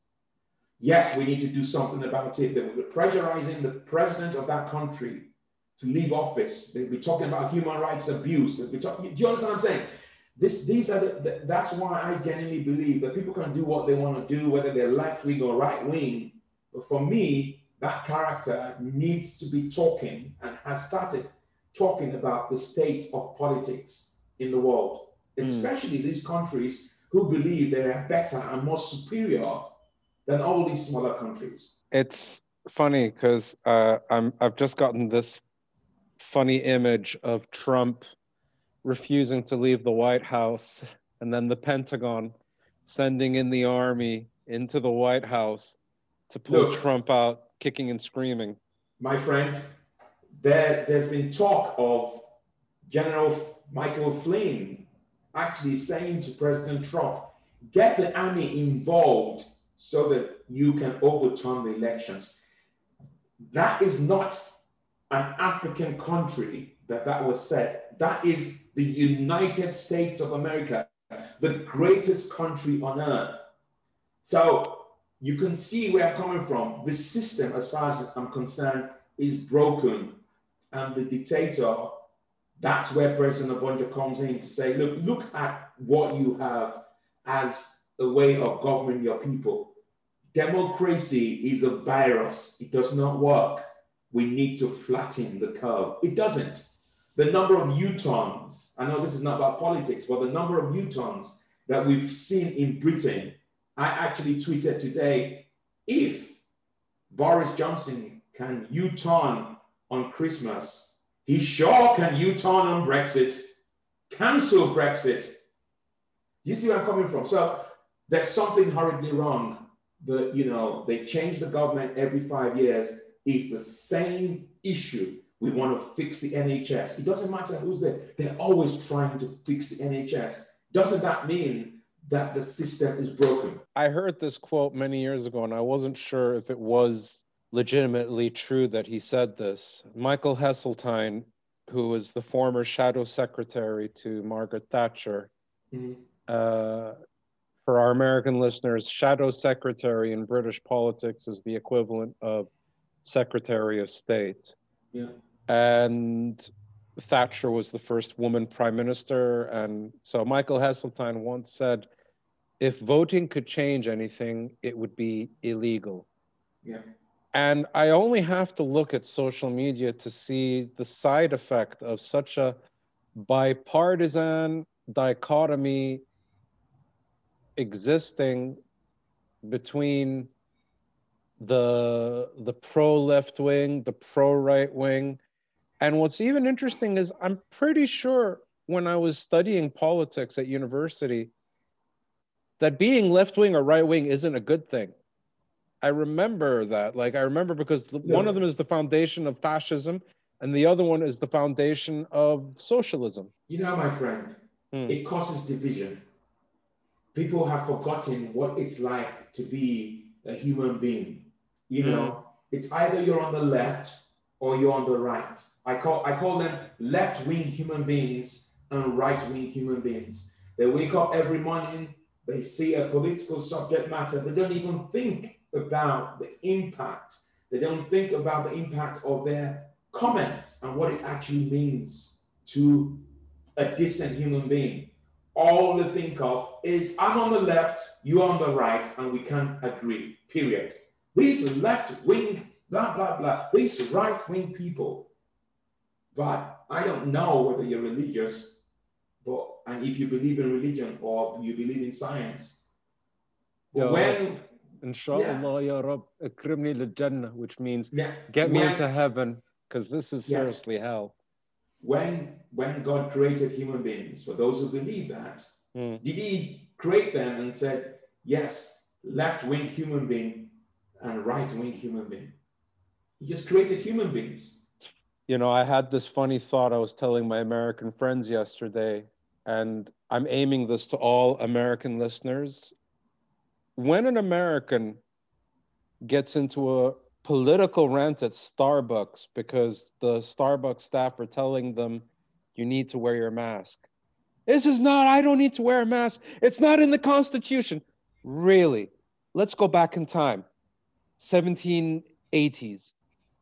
S2: Yes, we need to do something about it. They were pressurizing the president of that country to leave office. They'll be talking about human rights abuse. They'll be talking, do you understand what I'm saying? This, these are the, the, that's why I genuinely believe that people can do what they want to do, whether they're left wing or right wing. But for me, that character needs to be talking and has started talking about the state of politics in the world, hmm. especially mm. these countries who believe they are better and more superior than all these smaller countries.
S1: It's funny because uh, I'm I've just gotten this funny image of Trump refusing to leave the White House and then the Pentagon sending in the army into the White House to pull
S2: Look.
S1: Trump out kicking and screaming.
S2: my friend, there, there's been talk of General Michael Flynn actually saying to President Trump, get the army involved so that you can overturn the elections. That is not an African country that that was said. That is the United States of America, the greatest country on earth. So you can see where I'm coming from. The system, as far as I'm concerned, is broken. And the dictator, that's where President Obonjo comes in to say, look, look at what you have as a way of governing your people. Democracy is a virus. It does not work. We need to flatten the curve. It doesn't. The number of U-turns, I know this is not about politics, but the number of U-turns that we've seen in Britain, I actually tweeted today, if Boris Johnson can U-turn on Christmas, he sure can U-turn on Brexit, cancel Brexit. Do you see where I'm coming from? So there's something horribly wrong. The, you know, they change the government every five years. It's the same issue. We want to fix the NHS. It doesn't matter who's there. They're always trying to fix the NHS. Doesn't that mean that the system is broken?
S1: I heard this quote many years ago, and I wasn't sure if it was legitimately true that he said this. Michael Heseltine, who was the former shadow secretary to Margaret Thatcher,
S2: Mhm.
S1: uh, for our American listeners, shadow secretary in British politics is the equivalent of secretary of state.
S2: Yeah.
S1: And Thatcher was the first woman prime minister. And so Michael Heseltine once said, if voting could change anything, it would be illegal.
S2: Yeah.
S1: And I only have to look at social media to see the side effect of such a bipartisan dichotomy existing between the the pro left wing, the pro right wing. And what's even interesting is I'm pretty sure when I was studying politics at university that being left wing or right wing isn't a good thing. I remember that. Like I remember because the, one of them is the foundation of fascism and the other one is the foundation of socialism.
S2: You know, my friend,
S1: Hmm.
S2: it causes division. People have forgotten what it's like to be a human being. You know, mm. it's either you're on the left or you're on the right. I call I call them left-wing human beings and right-wing human beings. They wake up every morning, they see a political subject matter, they don't even think about the impact. They don't think about the impact of their comments and what it actually means to a decent human being. All they think of is I'm on the left, you're on the right, and we can't agree. Period. These left wing, blah, blah, blah, these right wing people. But I don't know whether you're religious, but and if you believe in religion or you believe in science.
S1: Yeah.
S2: when
S1: Inshallah, ya Rab, akrimni which means
S2: yeah,
S1: get me
S2: when-
S1: into heaven, because this is
S2: Yeah.
S1: seriously hell.
S2: when when God created human beings, for those who believe that,
S1: Hmm.
S2: did He create them and said, yes, left wing human being and right wing human being? He just created human beings.
S1: You know, I had this funny thought I was telling my American friends yesterday, and I'm aiming this to all American listeners. When an American gets into a political rant at Starbucks because the Starbucks staff are telling them you need to wear your mask. This is not, I don't need to wear a mask. It's not in the Constitution. Really? Let's go back in time. 1780s.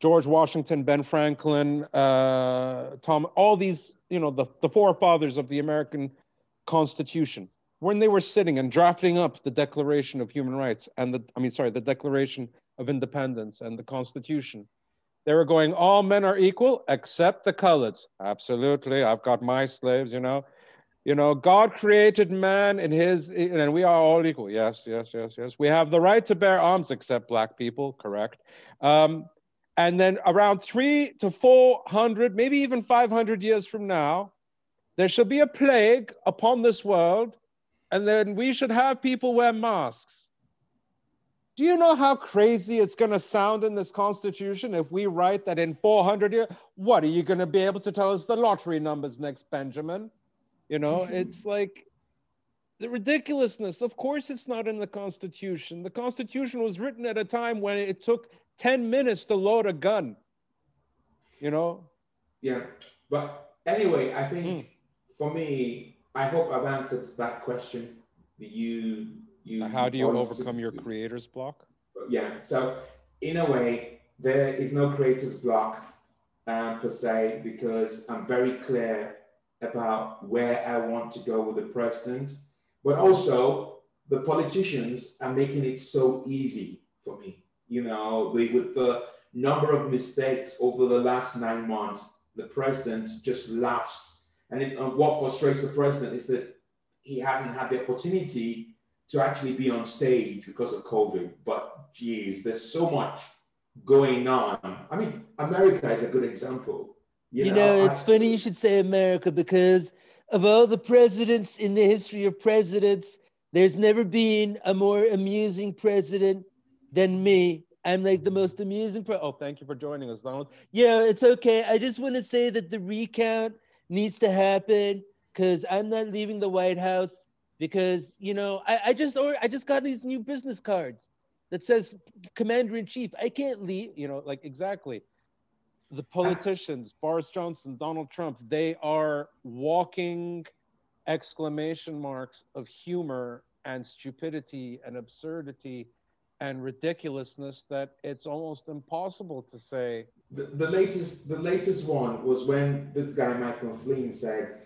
S1: George Washington, Ben Franklin, uh, Tom, all these, you know, the, the forefathers of the American Constitution, when they were sitting and drafting up the Declaration of Human Rights and the, I mean, sorry, the Declaration of Independence and the Constitution, they were going, all men are equal except the coloreds. Absolutely. I've got my slaves, you know. You know, God created man in his, and we are all equal. Yes, yes, yes, yes. We have the right to bear arms except black people, correct. Um, and then around three to 400, maybe even 500 years from now, there shall be a plague upon this world, and then we should have people wear masks. Do you know how crazy it's going to sound in this constitution if we write that in 400 years? What are you going to be able to tell us the lottery numbers next, Benjamin? You know, it's like the ridiculousness. Of course, it's not in the Constitution. The Constitution was written at a time when it took 10 minutes to load a gun. You know?
S2: Yeah. But anyway, I think mm. for me, I hope I've answered that question. You, you.
S1: How do you overcome to, your creator's block?
S2: Yeah. So, in a way, there is no creator's block um, per se because I'm very clear about where I want to go with the president but also, the politicians are making it so easy for me. You know, they, with the number of mistakes over the last nine months, the president just laughs. And it, uh, what frustrates the president is that he hasn't had the opportunity to actually be on stage because of COVID. But geez, there's so much going on. I mean, America is a good example.
S3: You, you know, know, it's I, funny you should say America because of all the presidents in the history of presidents, there's never been a more amusing president than me. I'm like the most amusing. Pre-
S1: oh, thank you for joining us, Donald.
S3: Yeah, it's okay. I just want to say that the recount needs to happen because I'm not leaving the White House because you know I, I just or I just got these new business cards that says Commander in Chief. I can't leave. You know, like exactly the politicians, Boris Johnson, Donald Trump, they are walking exclamation marks of humor and stupidity and absurdity and ridiculousness that it's almost impossible to say.
S2: The, the latest, the latest one was when this guy Michael Flynn said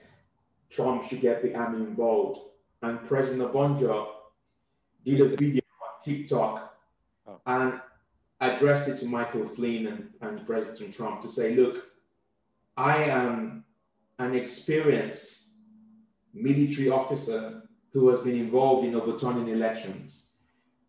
S2: Trump should get the army involved, and President Obasanjo did a video on TikTok, oh. and addressed it to Michael Flynn and, and President Trump to say, look, I am an experienced military officer who has been involved in overturning elections.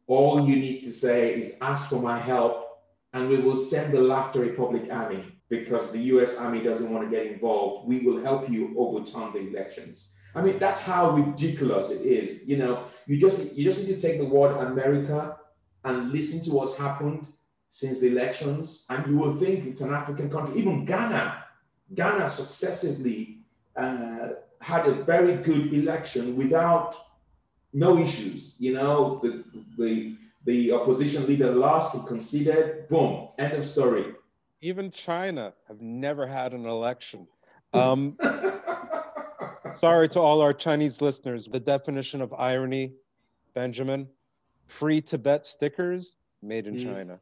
S2: All you need to say is ask for my help, and we will send the Laughter Republic Army because the US Army doesn't want to get involved. We will help you overturn the elections. I mean, that's how ridiculous it is. You know, you just you just need to take the word America and listen to what's happened since the elections, and you will think it's an African country. Even Ghana, Ghana successively uh, had a very good election without no issues. You know, the, the, the opposition leader lost, he conceded, boom, end of story.
S1: Even China have never had an election. Um, sorry to all our Chinese listeners. The definition of irony, Benjamin, free Tibet stickers made in mm. China.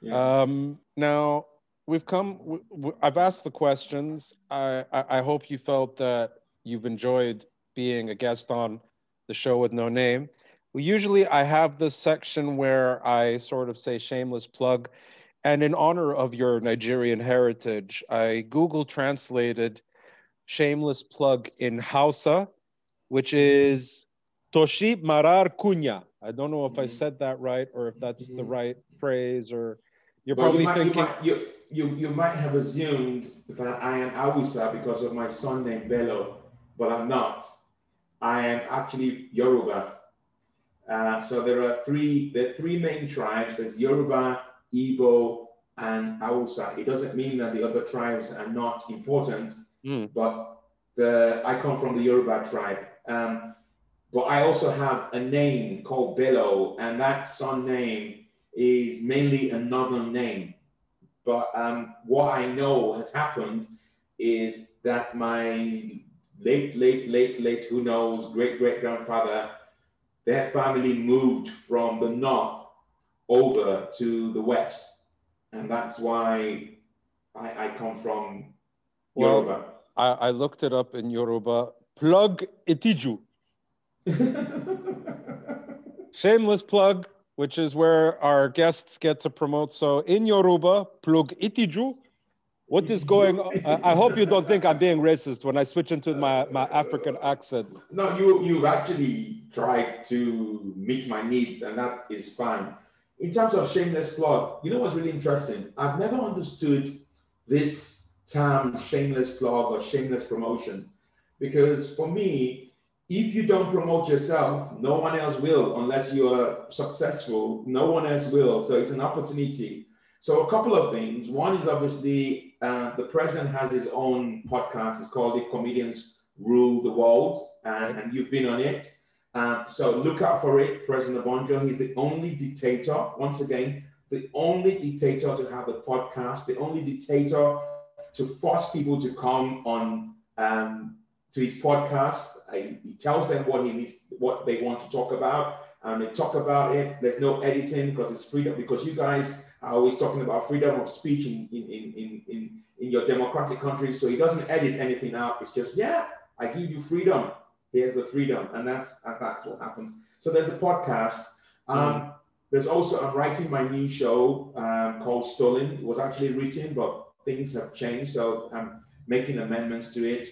S2: Yeah.
S1: Um, now we've come. W- w- I've asked the questions. I, I, I hope you felt that you've enjoyed being a guest on the show with no name. Well, usually I have this section where I sort of say shameless plug. And in honor of your Nigerian heritage, I Google translated shameless plug in Hausa, which is Toshi Marar Kunya. I don't know if I mm-hmm. said that right or if that's the mm-hmm. right phrase or you're well, probably
S2: you might,
S1: thinking.
S2: You might, you, you, you might have assumed that I am a Hausa because of my son named Bello, but I'm not. I am actually Yoruba. Uh, so there are three there are three main tribes. There's Yoruba, Igbo, and Hausa. It doesn't mean that the other tribes are not important, mm. but the I come from the Yoruba tribe. Um, but I also have a name called Bello, and that son name is mainly a northern name. But um, what I know has happened is that my late, late, late, late, who knows, great great grandfather, their family moved from the north over to the west. And that's why I, I come from Yoruba. Well,
S1: I, I looked it up in Yoruba. Plug itiju Shameless plug, which is where our guests get to promote. So in Yoruba, plug itiju. What is going on? I hope you don't think I'm being racist when I switch into my, my African accent.
S2: No, you, you've actually tried to meet my needs, and that is fine. In terms of shameless plug, you know what's really interesting? I've never understood this term shameless plug or shameless promotion because for me, if you don't promote yourself, no one else will unless you are successful. No one else will. So it's an opportunity. So a couple of things. One is obviously uh, the president has his own podcast. It's called "If Comedians Rule the World," and, and you've been on it. Uh, so look out for it, President Obonjo. He's the only dictator. Once again, the only dictator to have a podcast. The only dictator to force people to come on um, to his podcast. I, he tells them what he needs, what they want to talk about, and they talk about it. There's no editing because it's freedom. Because you guys are always talking about freedom of speech in in in in, in your democratic country. So he doesn't edit anything out. It's just yeah, I give you freedom. Here's the freedom, and that's and that's what happens. So there's the podcast. Um, mm. There's also I'm writing my new show um, called Stolen. It was actually written, but things have changed, so I'm making amendments to it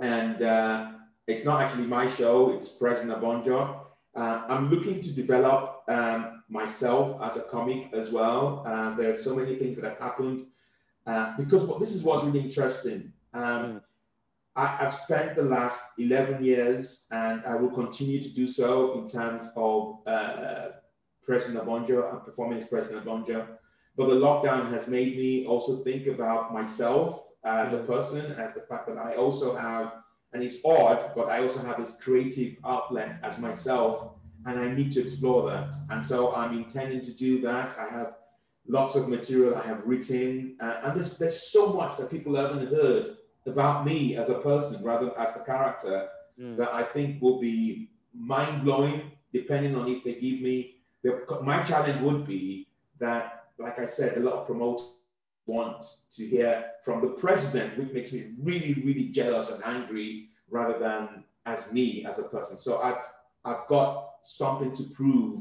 S2: and uh, it's not actually my show, it's President Obonjo. Uh, I'm looking to develop um, myself as a comic as well. Uh, there are so many things that have happened uh, because what, this is what's really interesting. Um, I, have spent the last 11 years and I will continue to do so in terms of uh, President Obonjo and performing as President Obonjo. But the lockdown has made me also think about myself as a person, as the fact that I also have, and it's odd, but I also have this creative outlet as myself, and I need to explore that. And so I'm intending to do that. I have lots of material I have written, uh, and there's, there's so much that people haven't heard about me as a person, rather as a character, mm. that I think will be mind blowing, depending on if they give me. The, my challenge would be that, like I said, a lot of promoters want to hear from the president, which makes me really, really jealous and angry rather than as me as a person. So I've, I've got something to prove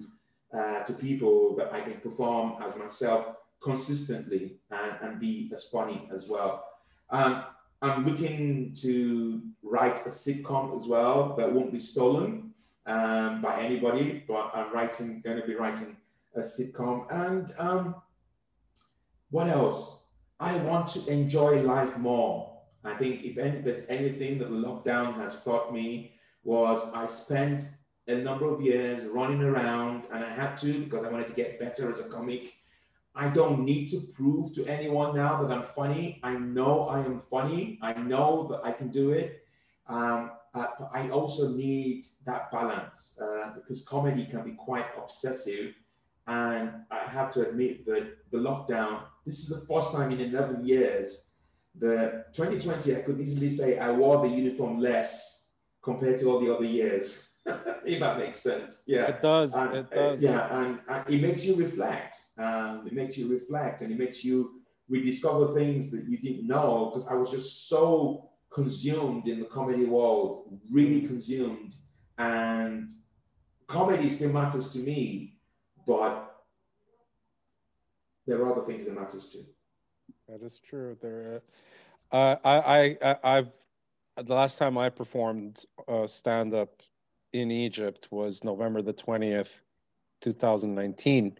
S2: uh, to people that I can perform as myself consistently and, and be as funny as well. Um, I'm looking to write a sitcom as well that won't be stolen um, by anybody, but I'm writing, going to be writing a sitcom. And um, what else? I want to enjoy life more. I think if any, there's anything that the lockdown has taught me was I spent a number of years running around and I had to because I wanted to get better as a comic. I don't need to prove to anyone now that I'm funny. I know I am funny. I know that I can do it. Um, uh, but I also need that balance uh, because comedy can be quite obsessive. And I have to admit that the lockdown this is the first time in 11 years that 2020, I could easily say I wore the uniform less compared to all the other years. if that makes sense. Yeah.
S1: It does.
S2: And,
S1: it does.
S2: Yeah. And, and, it makes you reflect. Um, it makes you reflect and it makes you rediscover things that you didn't know because I was just so consumed in the comedy world, really consumed. And comedy still matters to me, but there are other things that matters too.
S1: That is true. There, uh, I, I, I've the last time I performed uh, stand up in Egypt was November the twentieth, two thousand nineteen,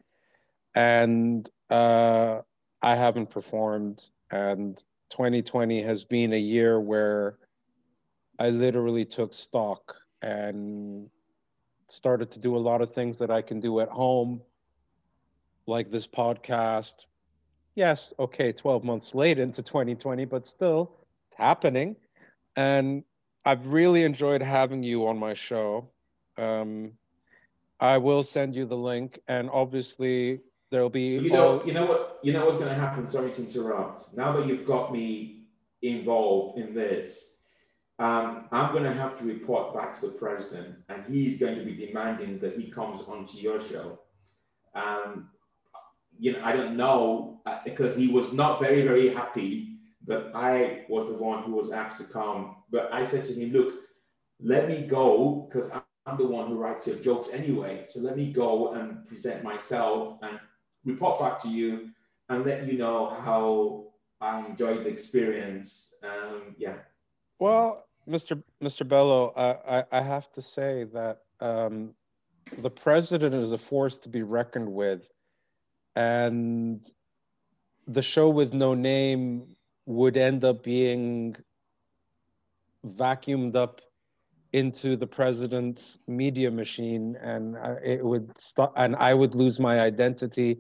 S1: and uh, I haven't performed. And 2020 has been a year where I literally took stock and started to do a lot of things that I can do at home like this podcast. Yes, okay, 12 months late into 2020, but still it's happening. And I've really enjoyed having you on my show. Um, I will send you the link, and obviously there'll be.
S2: You know, all... you know what, you know what's going to happen. Sorry to interrupt. Now that you've got me involved in this, um, I'm going to have to report back to the president, and he's going to be demanding that he comes onto your show. Um, you know, I don't know uh, because he was not very, very happy that I was the one who was asked to come. But I said to him, look, let me go because I'm the one who writes your jokes anyway. So let me go and present myself and report back to you and let you know how I enjoyed the experience. Um, yeah.
S1: Well, Mr. Mr. Bello, I, I have to say that um, the president is a force to be reckoned with and the show with no name would end up being vacuumed up into the president's media machine and I, it would stop and I would lose my identity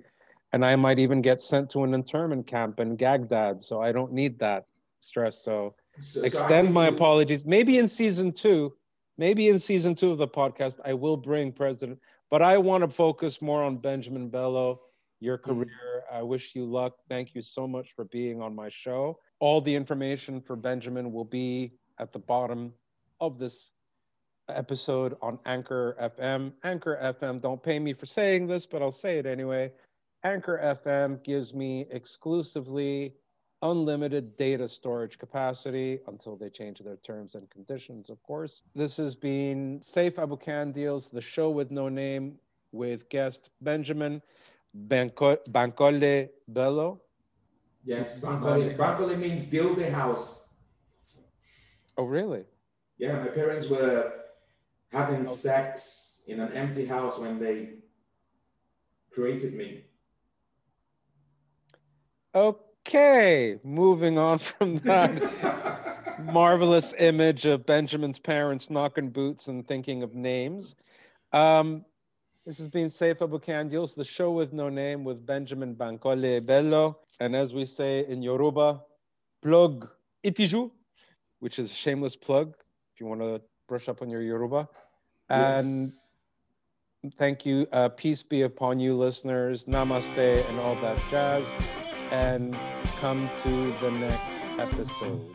S1: and I might even get sent to an internment camp in Baghdad. So I don't need that stress. So, so extend so my apologies. Maybe in season two, maybe in season two of the podcast, I will bring President, but I want to focus more on Benjamin Bello, your mm-hmm. career. I wish you luck. Thank you so much for being on my show. All the information for Benjamin will be at the bottom of this episode on Anchor FM. Anchor FM, don't pay me for saying this, but I'll say it anyway. Anchor FM gives me exclusively unlimited data storage capacity until they change their terms and conditions, of course. This has been Safe Aboukan Deals, the show with no name with guest Benjamin Bankole Bello.
S2: Yes, Bankole. Bankole means build a house.
S1: Oh, really?
S2: Yeah, my parents were having okay. sex in an empty house when they created me.
S1: Oh, Okay, moving on from that marvelous image of Benjamin's parents knocking boots and thinking of names. Um, this has been Safe Aboukan Deals, the show with no name with Benjamin Bankole Bello. And as we say in Yoruba, plug itiju, which is shameless plug if you want to brush up on your Yoruba. And thank you. Uh, peace be upon you, listeners. Namaste and all that jazz and come to the next episode.